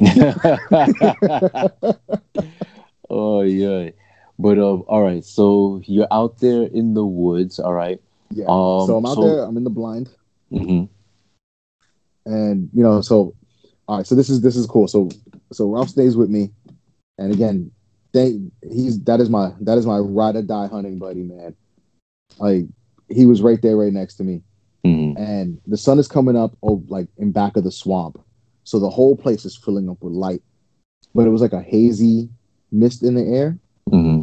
oh yeah. But um, all right. So you're out there in the woods. All right. Yeah. Um, so I'm out so- there. I'm in the blind. Mm-hmm. and you know so all right so this is this is cool so so ralph stays with me and again thank he's that is my that is my ride or die hunting buddy man like he was right there right next to me. Mm-hmm. and the sun is coming up oh like in back of the swamp. So the whole place is filling up with light. But it was like a hazy mist in the air. Mm-hmm.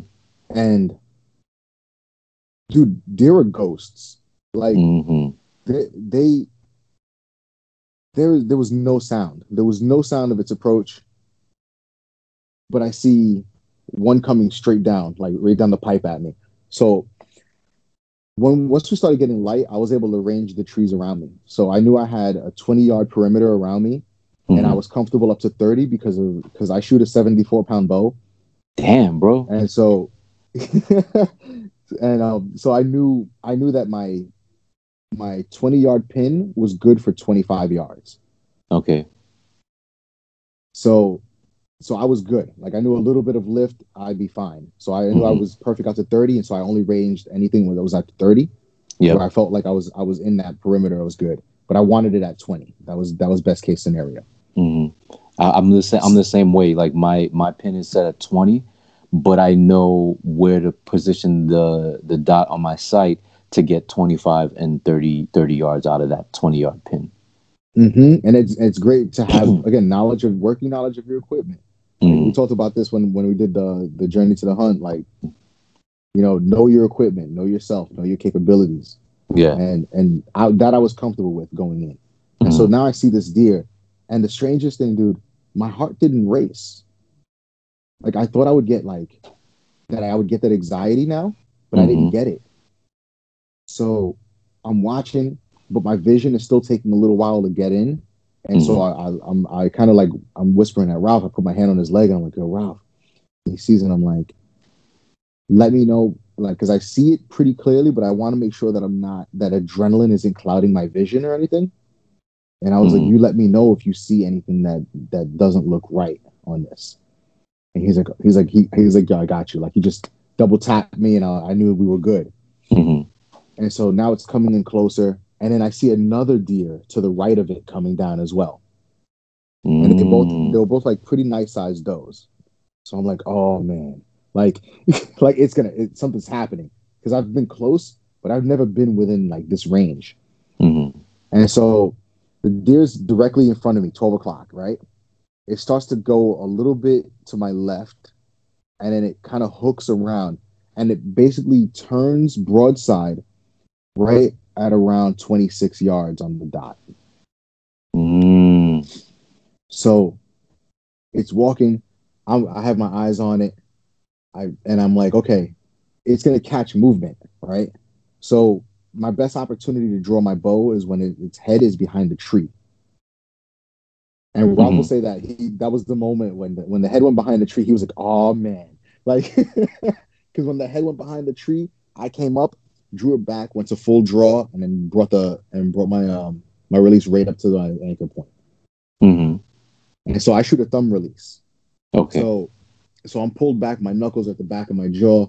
and dude there are ghosts. Like Mm-hmm. they, they there there was no sound. There was no sound of its approach. But i see one coming straight down like right down the pipe at me. So when once we started getting light i was able to range the trees around me so i knew i had a 20 yard perimeter around me and Mm-hmm. i was comfortable up to 30 because of because i shoot a 74 pound bow Damn, bro. and so [laughs] and um so i knew i knew that my my 20 yard pin was good for 25 yards Okay. so so i was good like i knew a little bit of lift i'd be fine so i knew i Mhm. was perfect out to 30 and so i only ranged anything that was at 30 Yeah, i felt like i was i was in that perimeter i was good but i wanted it at 20 that was that was best case scenario hmm I, I'm the same. I'm the same way. Like my my pin is set at 20, but I know where to position the the dot on my sight to get 25 and 30 30 yards out of that 20 yard pin. mm-hmm. and it's it's great to have [clears throat] again knowledge of working knowledge of your equipment we Mhm. talked about this when when we did the the journey to the hunt like you know know your equipment know yourself know your capabilities Yeah. and and I, that i was comfortable with going in and so Mhm. now i see this deer and the strangest thing dude my heart didn't race like i thought i would get like that i would get that anxiety now but i didn't Mhm. get it so i'm watching but my vision is still taking a little while to get in and so I, I I'm I kind of like I'm whispering at Ralph. I put my hand on his leg and I'm like, "Yo, Ralph." And he sees it. I'm like, "Let me know, like, because I see it pretty clearly, but I want to make sure that I'm not that adrenaline isn't clouding my vision or anything." And I was mm-hmm. like, "You let me know if you see anything that that doesn't look right on this." And he's like, "He's like, he, he's like, "Yo, I got you." Like he just double tapped me, and I, I knew we were good. Mm-hmm. And so now it's coming in closer, and then I see another deer to the right of it coming down as well. Mm. And they both they were both like pretty nice sized does. So I'm like, oh man, like [laughs] like it's gonna it, something's happening because I've been close, but I've never been within like this range. Mm-hmm. And so the deer's directly in front of me, 12 o'clock, right? It starts to go a little bit to my left, and then it kind of hooks around and it basically turns broadside right at around 26 yards on the dot. Mm. So it's walking. I'm, I have my eyes on it. I and I'm like, okay, it's gonna catch movement, right? So my best opportunity to draw my bow is when it, its head is behind the tree. And mm-hmm. Rob will say that he that was the moment when the, when the head went behind the tree. He was like, "Oh man!" [laughs] Like, because when the head went behind the tree, I came up, drew it back, went to full draw, and then brought the and brought my um my release right up to the anchor point. Mm-hmm. And so I shoot a thumb release. Okay. So so I'm pulled back, my knuckles at the back of my jaw,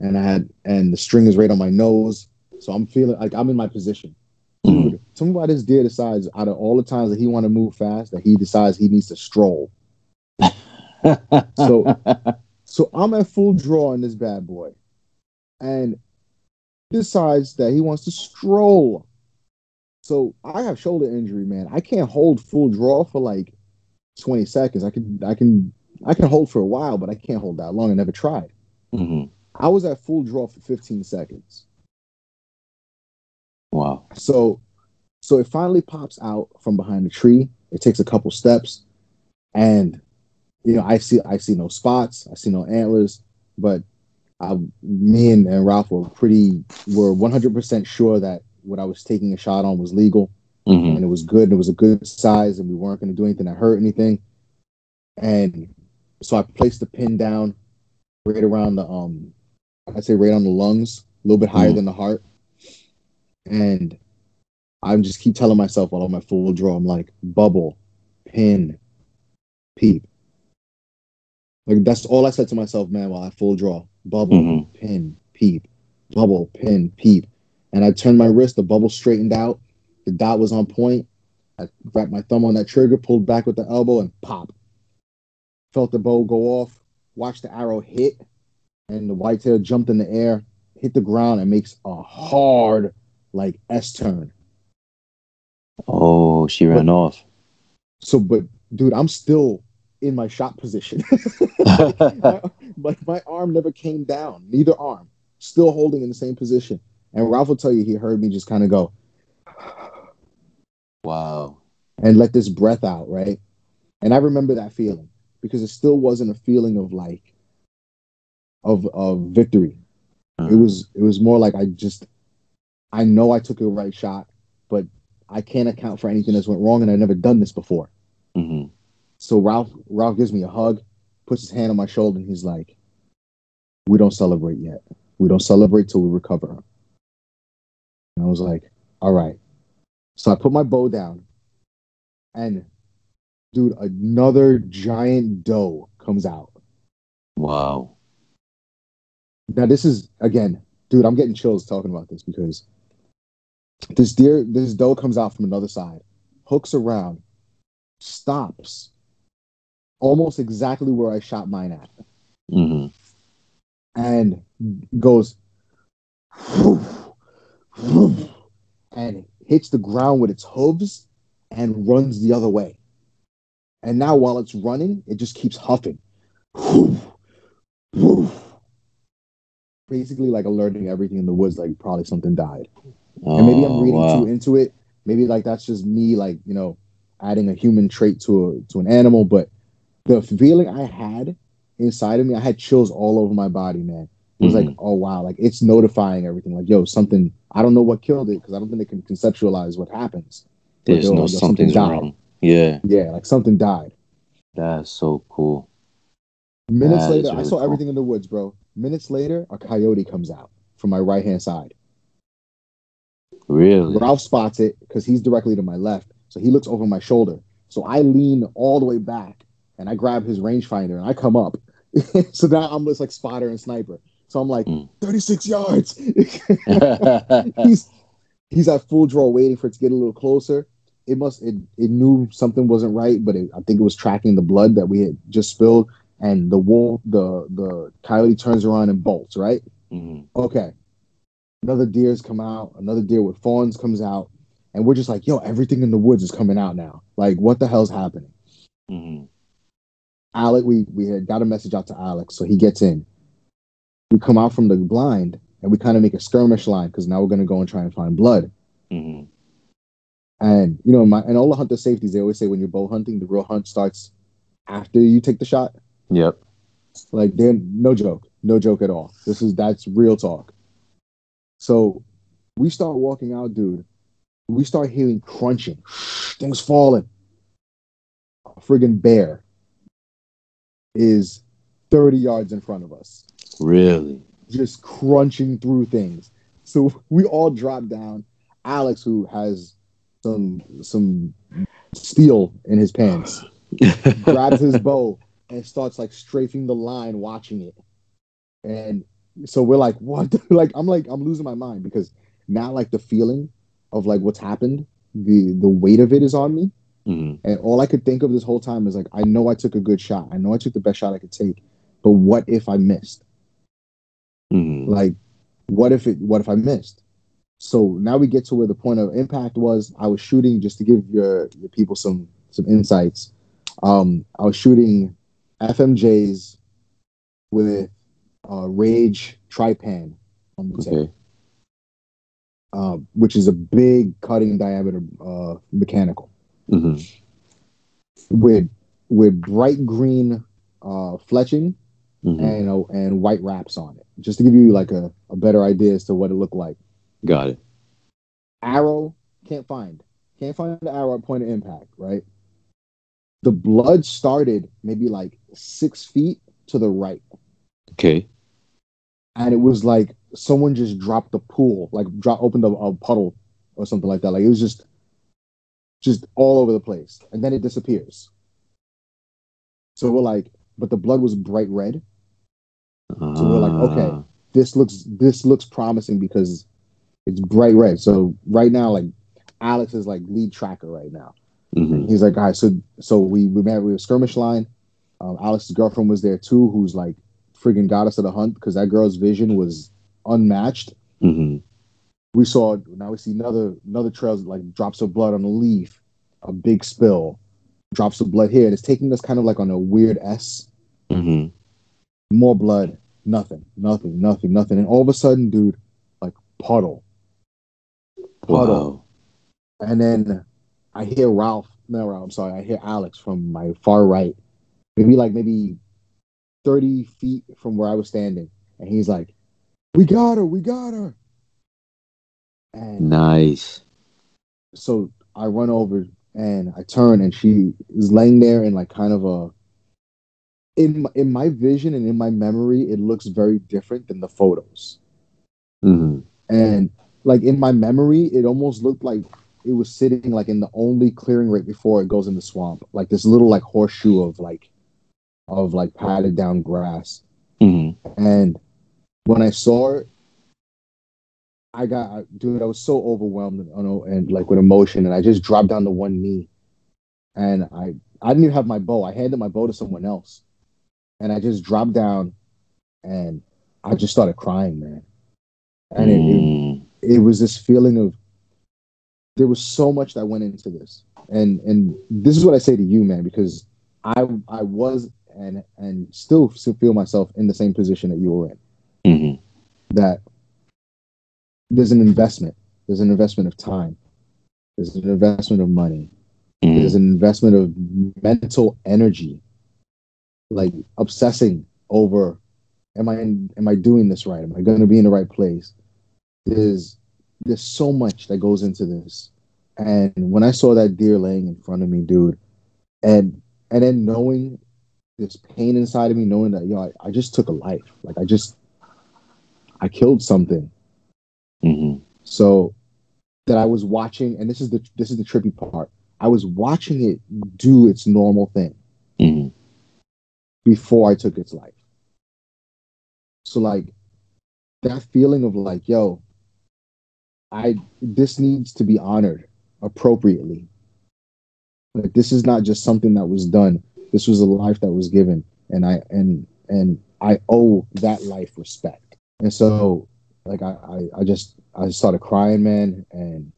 and I had and the string is right on my nose. So I'm feeling like I'm in my position. Mm-hmm. Dude, tell me why this deer decides out of all the times that he want to move fast, that he decides he needs to stroll. [laughs] so so I'm at full draw in this bad boy. And decides that he wants to stroll. So I have shoulder injury, man. I can't hold full draw for like 20 seconds. I can I can I can hold for a while, but I can't hold that long. I never tried. Mm-hmm. I was at full draw for 15 seconds. Wow. So so it finally pops out from behind the tree. It takes a couple steps, and you know I see I see no spots. I see no antlers, but I, me and, and Ralph were pretty were 100 percent sure that what I was taking a shot on was legal, mm-hmm. and it was good. And it was a good size, and we weren't going to do anything that hurt anything. And so I placed the pin down right around the um, I'd say right on the lungs, a little bit higher mm-hmm. than the heart, and I'm just keep telling myself while on my full draw, I'm like bubble, pin, peep. Like that's all I said to myself, man, while I full draw. Bubble, mm-hmm. pin, peep, bubble, pin, peep. And I turned my wrist, the bubble straightened out, the dot was on point. I wrapped my thumb on that trigger, pulled back with the elbow, and pop. Felt the bow go off, watched the arrow hit, and the whitetail jumped in the air, hit the ground, and makes a hard, like S turn. Oh, she ran but, off. So, but dude, I'm still in my shot position. [laughs] [laughs] but my arm never came down, neither arm, still holding in the same position. And Ralph will tell you he heard me just kind of go, wow, and let this breath out, right? And I remember that feeling because it still wasn't a feeling of like of of victory. Uh-huh. It was it was more like I just I know I took a right shot, but I can't account for anything that's went wrong, and I've never done this before. So Ralph Ralph gives me a hug, puts his hand on my shoulder, and he's like, "We don't celebrate yet. We don't celebrate till we recover." And I was like, "All right." So I put my bow down, and dude, another giant doe comes out. Wow. Now this is again, dude. I'm getting chills talking about this because this deer, this doe comes out from another side, hooks around, stops, almost exactly where I shot mine at. Mm-hmm. And goes and hits the ground with its hooves and runs the other way. And now while it's running, it just keeps huffing. Basically like alerting everything in the woods like probably something died. Oh, and maybe I'm reading wow. too into it. Maybe like that's just me like, you know, adding a human trait to a to an animal, but the feeling I had inside of me, I had chills all over my body, man. It was mm-hmm. like, oh wow, like it's notifying everything. Like, yo, something. I don't know what killed it because I don't think they can conceptualize what happens. There's no like, something wrong. Yeah, yeah, like something died. That's so cool. Minutes that later, really I saw cool. everything in the woods, bro. Minutes later, a coyote comes out from my right hand side. Really? Ralph spots it because he's directly to my left. So he looks over my shoulder. So I lean all the way back and I grab his rangefinder and I come up. [laughs] so now I'm just like spotter and sniper. So I'm like, mm. 36 yards. [laughs] he's he's at full draw waiting for it to get a little closer. It must it, it knew something wasn't right, but it, I think it was tracking the blood that we had just spilled. And the wolf, the the coyote turns around and bolts, right? Mm-hmm. Okay. Another deer's come out, another deer with fawns comes out, and we're just like, yo, everything in the woods is coming out now. Like, what the hell's happening? Mm-hmm. Alec, we we had got a message out to Alex, so he gets in. We come out from the blind and we kind of make a skirmish line because now we're gonna go and try and find blood. Mm-hmm. And you know, my and all the hunter safeties, they always say when you're bow hunting, the real hunt starts after you take the shot. Yep. Like they're no joke, no joke at all. This is that's real talk. So we start walking out, dude. We start hearing crunching, [sniffs] things falling. A friggin' bear is 30 yards in front of us. Really? Just crunching through things. So we all drop down. Alex, who has some some steel in his pants, [laughs] grabs his bow and starts like strafing the line, watching it. And so we're like, what? [laughs] like I'm like I'm losing my mind because now like the feeling of like what's happened, the the weight of it is on me. Mm-hmm. And all I could think of this whole time is like, I know I took a good shot. I know I took the best shot I could take, but what if I missed? Mm-hmm. Like, what if it? What if I missed? So now we get to where the point of impact was. I was shooting just to give your your people some some insights. Um, I was shooting FMJs with uh, Rage Trypan on the okay. uh, which is a big cutting diameter uh, mechanical mm-hmm. with with bright green uh, fletching mm-hmm. and uh, and white wraps on it, just to give you like a, a better idea as to what it looked like. Got it. Arrow can't find can't find the arrow at point of impact. Right. The blood started maybe like six feet to the right. Okay. And it was like someone just dropped the pool, like drop opened a, a puddle or something like that. Like it was just just all over the place, and then it disappears. So we're like, but the blood was bright red. Uh, so we're like, okay, ah. this looks this looks promising because it's bright red. So right now, like Alex is like lead tracker right now. Mm-hmm. He's like, all right, so so we we met with a skirmish line. Um, Alex's girlfriend was there too, who's like friggin' got us to the hunt because that girl's vision was unmatched. Mm-hmm we saw now we see another another trail like drops of blood on a leaf, a big spill, drops of blood here, and it's taking us kind of like on a weird S. Mm-hmm. More blood, nothing, nothing, nothing, nothing, and all of a sudden, dude, like puddle, puddle, wow. and then I hear Ralph. No, Ralph. I'm sorry. I hear Alex from my far right, maybe like maybe thirty feet from where I was standing, and he's like, "We got her! We got her!" And nice. So I run over and I turn and she is laying there in like kind of a in my, in my vision and in my memory it looks very different than the photos. Mm-hmm. And like in my memory it almost looked like it was sitting like in the only clearing right before it goes in the swamp, like this little like horseshoe of like of like padded down grass. Mm-hmm. And when I saw it, I got, dude, I was so overwhelmed and, and like with emotion, and I just dropped down to one knee, and I, I didn't even have my bow. I handed my bow to someone else, and I just dropped down, and I just started crying, man. And mm. it, it, hmm. it was this feeling of there was so much that went into this, and and this is what I say to you, man, because I I was and and still still feel myself in the same position that you were in. Mm-hmm. That there's an investment. There's an investment of time. There's an investment of money. Mm. There's an investment of mental energy. Like obsessing over am I in, am I doing this right? Am I going to be in the right place? There's there's so much that goes into this. And when I saw that deer laying in front of me, dude, and and then knowing this pain inside of me, knowing that yo, I, I just took a life. Like I just I killed something. Mm-hmm. So that I was watching, and this is the this is the trippy part. I was watching it do its normal thing mm-hmm. before I took its life. So like that feeling of like, yo, I this needs to be honored appropriately. Like this is not just something that was done. This was a life that was given, and I and and I owe that life respect. And so, like I I, I just I started crying, man, and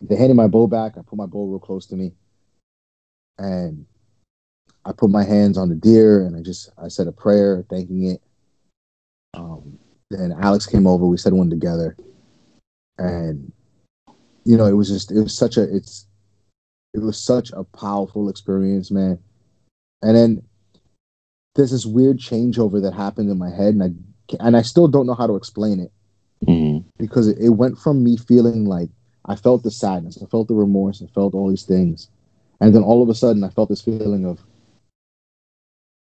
they handed my bow back. I put my bow real close to me, and I put my hands on the deer, and I just I said a prayer, thanking it. Um, then Alex came over. We said one together, and you know, it was just it was such a it's it was such a powerful experience, man. And then there's this weird changeover that happened in my head, and I and I still don't know how to explain it mm-hmm. because it, it went from me feeling like I felt the sadness, I felt the remorse, I felt all these things, and then all of a sudden I felt this feeling of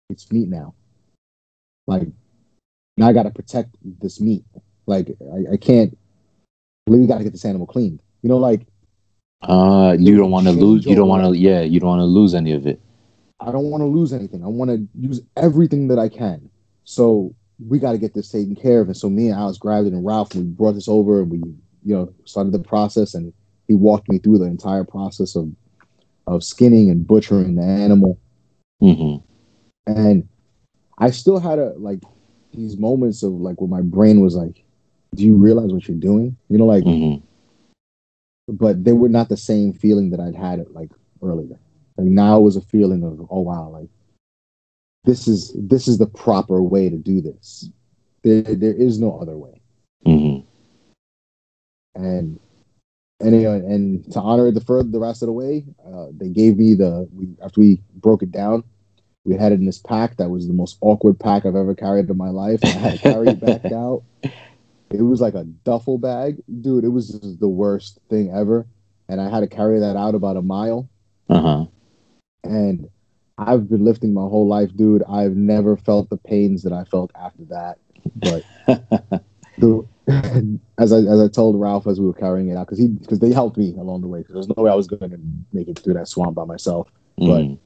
it's meat now. Like now I got to protect this meat. Like I, I can't. We got to get this animal cleaned. You know, like. Uh, you don't want to lose. You don't want to. Yeah, you don't want to lose any of it. I don't want to lose anything. I want to use everything that I can. So we got to get this taken care of. And so me and Alex grabbed it and Ralph, and we brought this over and we, you know, started the process. And he walked me through the entire process of of skinning and butchering the animal. Mm-hmm. And I still had a like these moments of like where my brain was like, "Do you realize what you're doing?" You know, like. Mm-hmm. But they were not the same feeling that I'd had it like earlier. Like now it was a feeling of, oh wow, like this is this is the proper way to do this. There there is no other way. Mm-hmm. And and you know, and to honor the further the rest of the way, uh, they gave me the we after we broke it down, we had it in this pack that was the most awkward pack I've ever carried in my life. I had to carry it back [laughs] out. It was like a duffel bag, dude. It was the worst thing ever, and I had to carry that out about a mile. Uh huh. And I've been lifting my whole life, dude. I've never felt the pains that I felt after that. But [laughs] the, [laughs] as I as I told Ralph as we were carrying it out, because he because they helped me along the way. Because there's no way I was going to make it through that swamp by myself. Mm.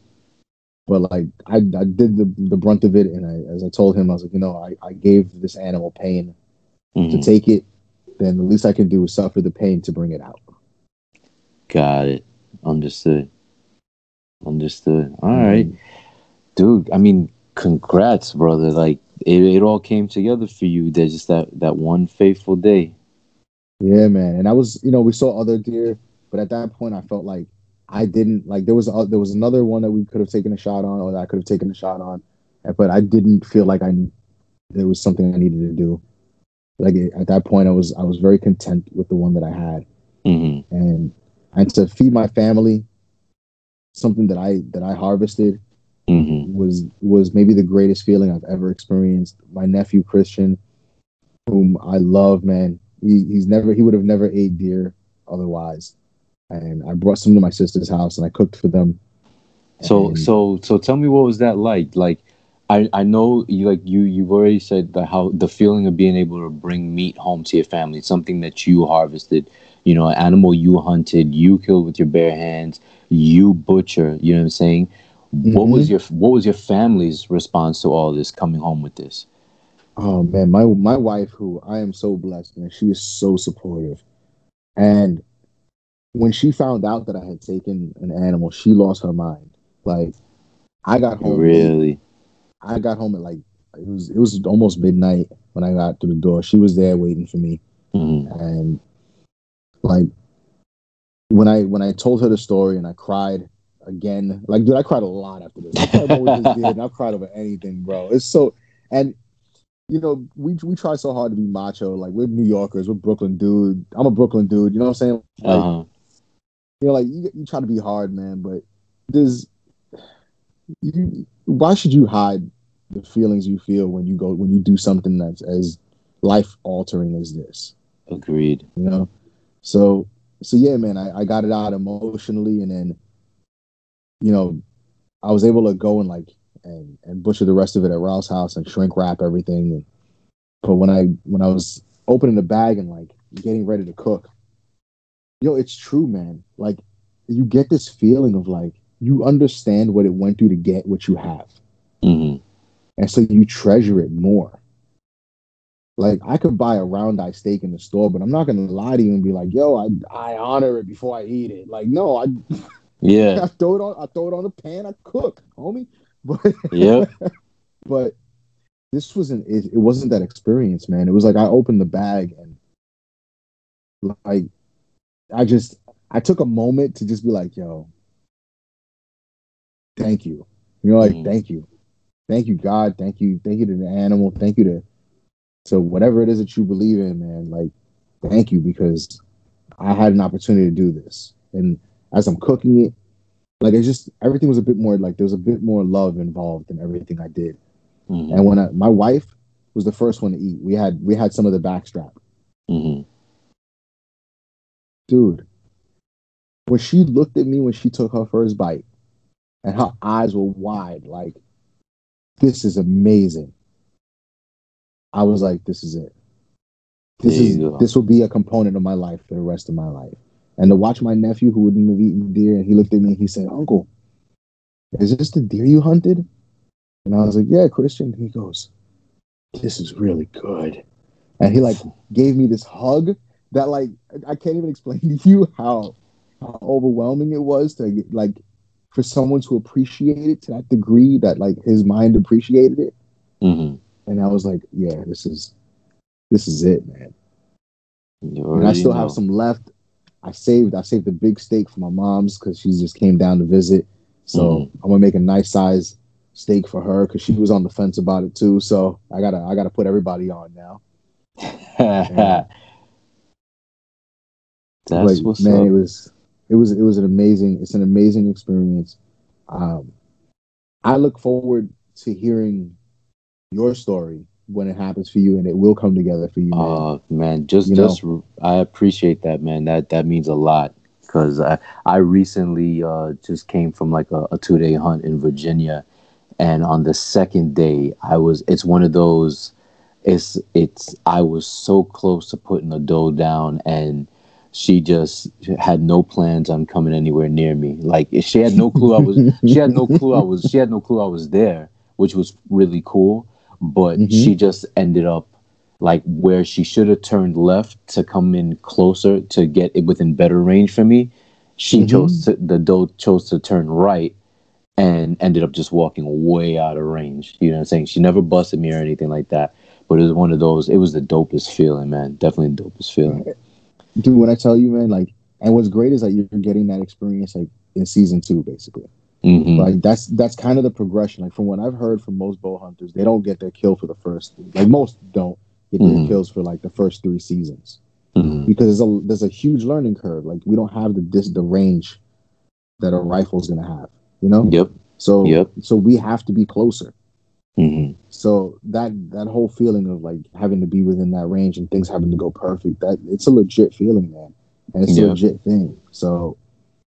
But but like I I did the the brunt of it, and I as I told him, I was like, you know, I I gave this animal pain mm-hmm. to take it. Then the least I can do is suffer the pain to bring it out. Got it. Understood. Understood. All mm-hmm. right, dude. I mean, congrats, brother. Like it, it all came together for you. There's just that that one faithful day. Yeah, man. And I was, you know, we saw other deer, but at that point, I felt like I didn't like. There was a, there was another one that we could have taken a shot on, or that I could have taken a shot on, but I didn't feel like I there was something I needed to do. Like at that point, I was I was very content with the one that I had, mm-hmm. and and to feed my family something that I that I harvested mm-hmm. was was maybe the greatest feeling I've ever experienced. My nephew Christian, whom I love, man, he, he's never he would have never ate deer otherwise, and I brought some to my sister's house and I cooked for them. So and, so so tell me what was that like? Like I, I know you like you you've already said that how the feeling of being able to bring meat home to your family, something that you harvested, you know, an animal you hunted, you killed with your bare hands, you butcher, you know what I'm saying? Mm-hmm. What was your what was your family's response to all this coming home with this? Oh man, my my wife, who I am so blessed, man, she is so supportive. And when she found out that I had taken an animal, she lost her mind. Like I got home really. I got home at like it was it was almost midnight when I got through the door. She was there waiting for me, mm-hmm. and like when I when I told her the story and I cried again, like dude, I cried a lot after this. I cried over this did, and I've cried over anything, bro. It's so and you know we we try so hard to be macho. Like we're New Yorkers, we're Brooklyn dude. I'm a Brooklyn dude. You know what I'm saying? Like, uh-huh. You know, like you, you try to be hard, man, but there's you, why should you hide the feelings you feel when you go when you do something that's as life altering as this? Agreed. You know, so so yeah, man, I, I got it out emotionally, and then you know, I was able to go and like and and butcher the rest of it at Ralph's house and shrink wrap everything. And, but when I when I was opening the bag and like getting ready to cook, yo, know, it's true, man. Like you get this feeling of like you understand what it went through to get what you have. Mm-hmm. And so you treasure it more. Like I could buy a round eye steak in the store, but I'm not gonna lie to you and be like, yo, I I honor it before I eat it. Like, no, I [laughs] yeah. I throw it on I throw it on the pan, I cook, homie. [laughs] But yeah. [laughs] but this wasn't it, it wasn't that experience, man. It was like I opened the bag and like I just I took a moment to just be like, yo, thank you. You know, like mm. thank you. Thank you, God. Thank you. Thank you to the animal. Thank you to to whatever it is that you believe in, man. Like, thank you because I had an opportunity to do this. And as I'm cooking it, like it's just everything was a bit more like there was a bit more love involved in everything I did. Mm-hmm. And when I, my wife was the first one to eat, we had we had some of the backstrap. Mm-hmm. Dude, when she looked at me when she took her first bite, and her eyes were wide, like this is amazing. I was like, this is it. This is this will be a component of my life for the rest of my life. And to watch my nephew who wouldn't have eaten deer, and he looked at me and he said, Uncle, is this the deer you hunted? And I was like, Yeah, Christian. He goes, This is really good. And he like gave me this hug that like I can't even explain to you how how overwhelming it was to like for someone to appreciate it to that degree that like his mind appreciated it. Mm-hmm. And I was like, yeah, this is this is it, man. And I still know. have some left. I saved I saved a big steak for my mom's because she just came down to visit. So mm-hmm. I'm gonna make a nice size steak for her because she was on the fence about it too. So I gotta I gotta put everybody on now. [laughs] That's like, what's man, up. it was it was it was an amazing it's an amazing experience. Um, I look forward to hearing your story when it happens for you, and it will come together for you. Oh uh, man, just you just know? I appreciate that, man. That that means a lot because I I recently uh, just came from like a, a two day hunt in Virginia, and on the second day I was. It's one of those. It's it's. I was so close to putting the doe down and she just had no plans on coming anywhere near me. Like she had no clue I was she had no clue I was she had no clue I was there, which was really cool. But mm-hmm. she just ended up like where she should have turned left to come in closer to get it within better range for me. She mm-hmm. chose to, the doe chose to turn right and ended up just walking way out of range. You know what I'm saying? She never busted me or anything like that. But it was one of those, it was the dopest feeling, man. Definitely the dopest feeling dude, when I tell you, man, like, and what's great is that you're getting that experience like in season two, basically. Mm-hmm. Like that's that's kind of the progression. Like from what I've heard from most bow hunters, they don't get their kill for the first. Like most don't get mm-hmm. their kills for like the first three seasons mm-hmm. because there's a there's a huge learning curve. Like we don't have the this the range that a rifle's gonna have. You know. Yep. So yep. So we have to be closer. Mm-hmm. So that that whole feeling of like having to be within that range and things having to go perfect, that it's a legit feeling, man, and it's a legit thing. So,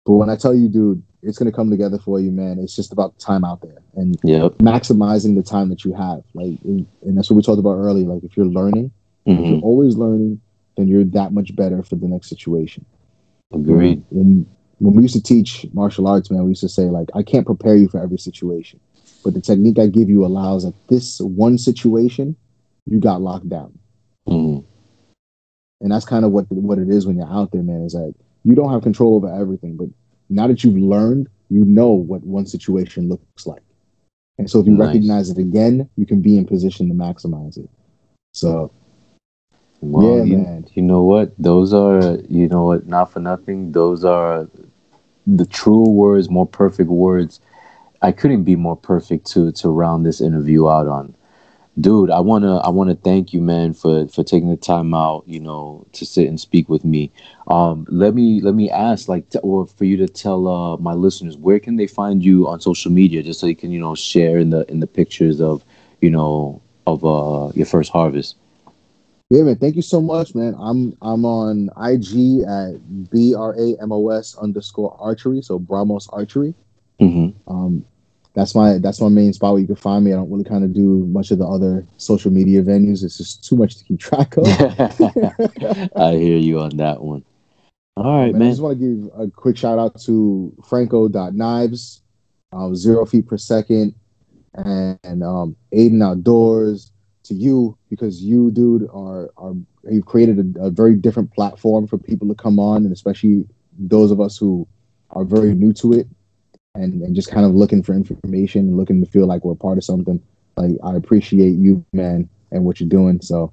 but when I tell you, dude, it's gonna come together for you, man. It's just about time out there and yep. maximizing the time that you have. Like, and that's what we talked about earlier. Like, if you're learning, mm-hmm. if you're always learning, then you're that much better for the next situation. Agreed. When, when we used to teach martial arts, man, we used to say like, I can't prepare you for every situation but the technique I give you allows that this one situation you got locked down. Mm. And that's kind of what what it is when you're out there, man. Is that you don't have control over everything, but now that you've learned, you know what one situation looks like. And so if you nice. recognize it again, you can be in position to maximize it. So well, yeah, you, man. You know what? Those are you know what, not for nothing, those are the true words, more perfect words I couldn't be more perfect to to round this interview out on. Dude, I wanna I wanna thank you, man, for for taking the time out, you know, to sit and speak with me. Um, let me let me ask, like, or for you to tell uh, my listeners where can they find you on social media, just so you can, you know, share in the in the pictures of, you know, of uh your first harvest. Yeah, man. Thank you so much, man. I'm I'm on IG at B R A M O S underscore archery, so Bramos Archery. Mm-hmm. Um, that's my that's my main spot where you can find me. I don't really kind of do much of the other social media venues. It's just too much to keep track of. [laughs] I hear you on that one. All right, man. I just want to give a quick shout out to Franco.knives, um, zero feet per second, and, and um, Aiden Outdoors. To you, because you, dude, are are you've created a, a very different platform for people to come on, and especially those of us who are very new to it and, and just kind of looking for information and looking to feel like we're part of something. Like I appreciate you, man, and what you're doing. So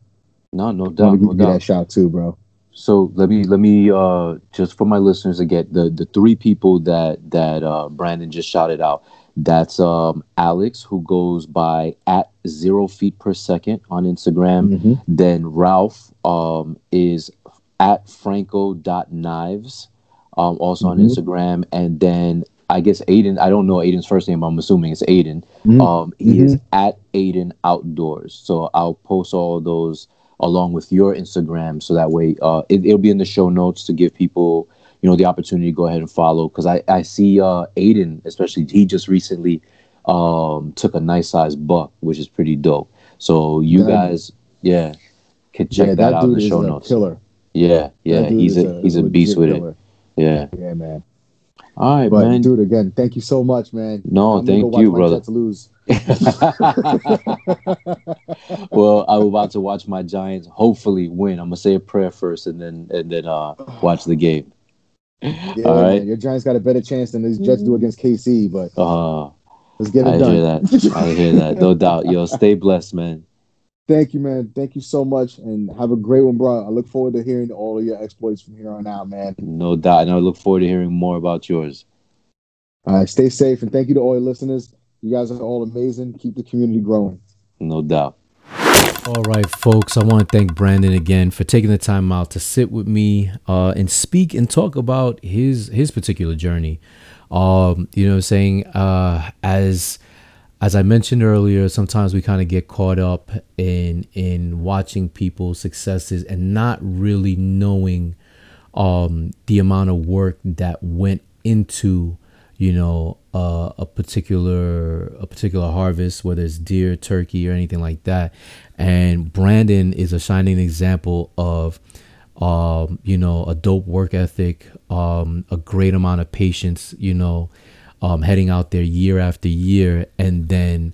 no, no doubt, no doubt. that shout too, bro. So let me let me uh just for my listeners again the the three people that that uh Brandon just shouted out. That's um Alex who goes by at zero feet per second on Instagram. Mm-hmm. Then Ralph um is at franco.knives um also mm-hmm. on Instagram. And then I guess Aiden, I don't know Aiden's first name, I'm assuming it's Aiden. Mm-hmm. Um he is mm-hmm. at Aiden Outdoors. So I'll post all those along with your Instagram, so that way uh, it, will be in the show notes to give people you know the opportunity to go ahead and follow. Because I I see uh, Aiden, especially he just recently um, took a nice size buck, which is pretty dope. So you that, guys, yeah, can check yeah, that, that out in the show notes. Killer. Yeah, yeah, he's a, a, he's a beast with killer. it. Yeah, yeah, man. All right, but, man. Dude, again, thank you so much, man. No, I'm thank you, brother. To lose. [laughs] [laughs] well, I'm about to watch my Giants hopefully win. I'm gonna say a prayer first, and then and then uh watch the game. Yeah, All right. Man, your Giants got a better chance than these Jets do against KC, but uh, let's get it I done. Hear that. I hear that. No doubt. Yo, stay blessed, man. Thank you, man. Thank you so much, and have a great one, bro. I look forward to hearing all of your exploits from here on out, man. No doubt, and I look forward to hearing more about yours. All right, stay safe, and thank you to all your listeners. You guys are all amazing. Keep the community growing. No doubt. All right, folks. I want to thank Brandon again for taking the time out to sit with me uh, and speak and talk about his his particular journey. Um, you know, saying uh, as as I mentioned earlier, sometimes we kind of get caught up in in watching people's successes and not really knowing um, the amount of work that went into you know uh, a particular a particular harvest, whether it's deer, turkey, or anything like that. And Brandon is a shining example of um, you know a dope work ethic, um, a great amount of patience. You know, um, heading out there year after year, and then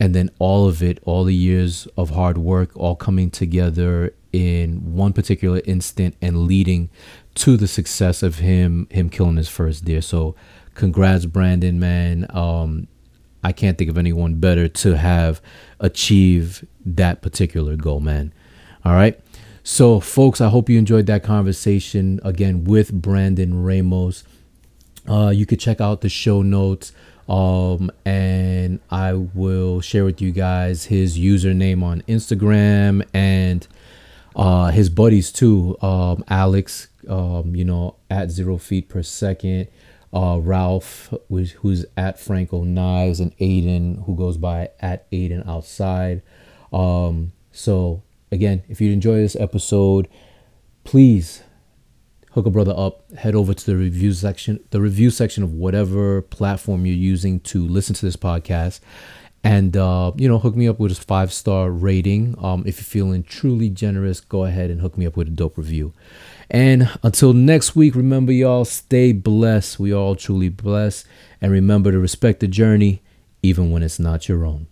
and then all of it, all the years of hard work, all coming together in one particular instant and leading to the success of him him killing his first deer. So congrats, Brandon, man. Um, I can't think of anyone better to have achieved that particular goal, man. All right. So, folks, I hope you enjoyed that conversation again with Brandon Ramos. Uh, you could check out the show notes, um, and I will share with you guys his username on Instagram and uh, his buddies too. Um, Alex, um, you know, at zero feet per second uh, Ralph, who's, who's at Franco Knives, and Aiden, who goes by at Aiden Outside. Um, so, again, if you enjoy this episode, please hook a brother up. Head over to the review section, the review section of whatever platform you're using to listen to this podcast, and uh, you know, hook me up with a five star rating. Um, if you're feeling truly generous, go ahead and hook me up with a dope review. And until next week, remember, y'all, stay blessed. We all truly blessed. And remember to respect the journey, even when it's not your own.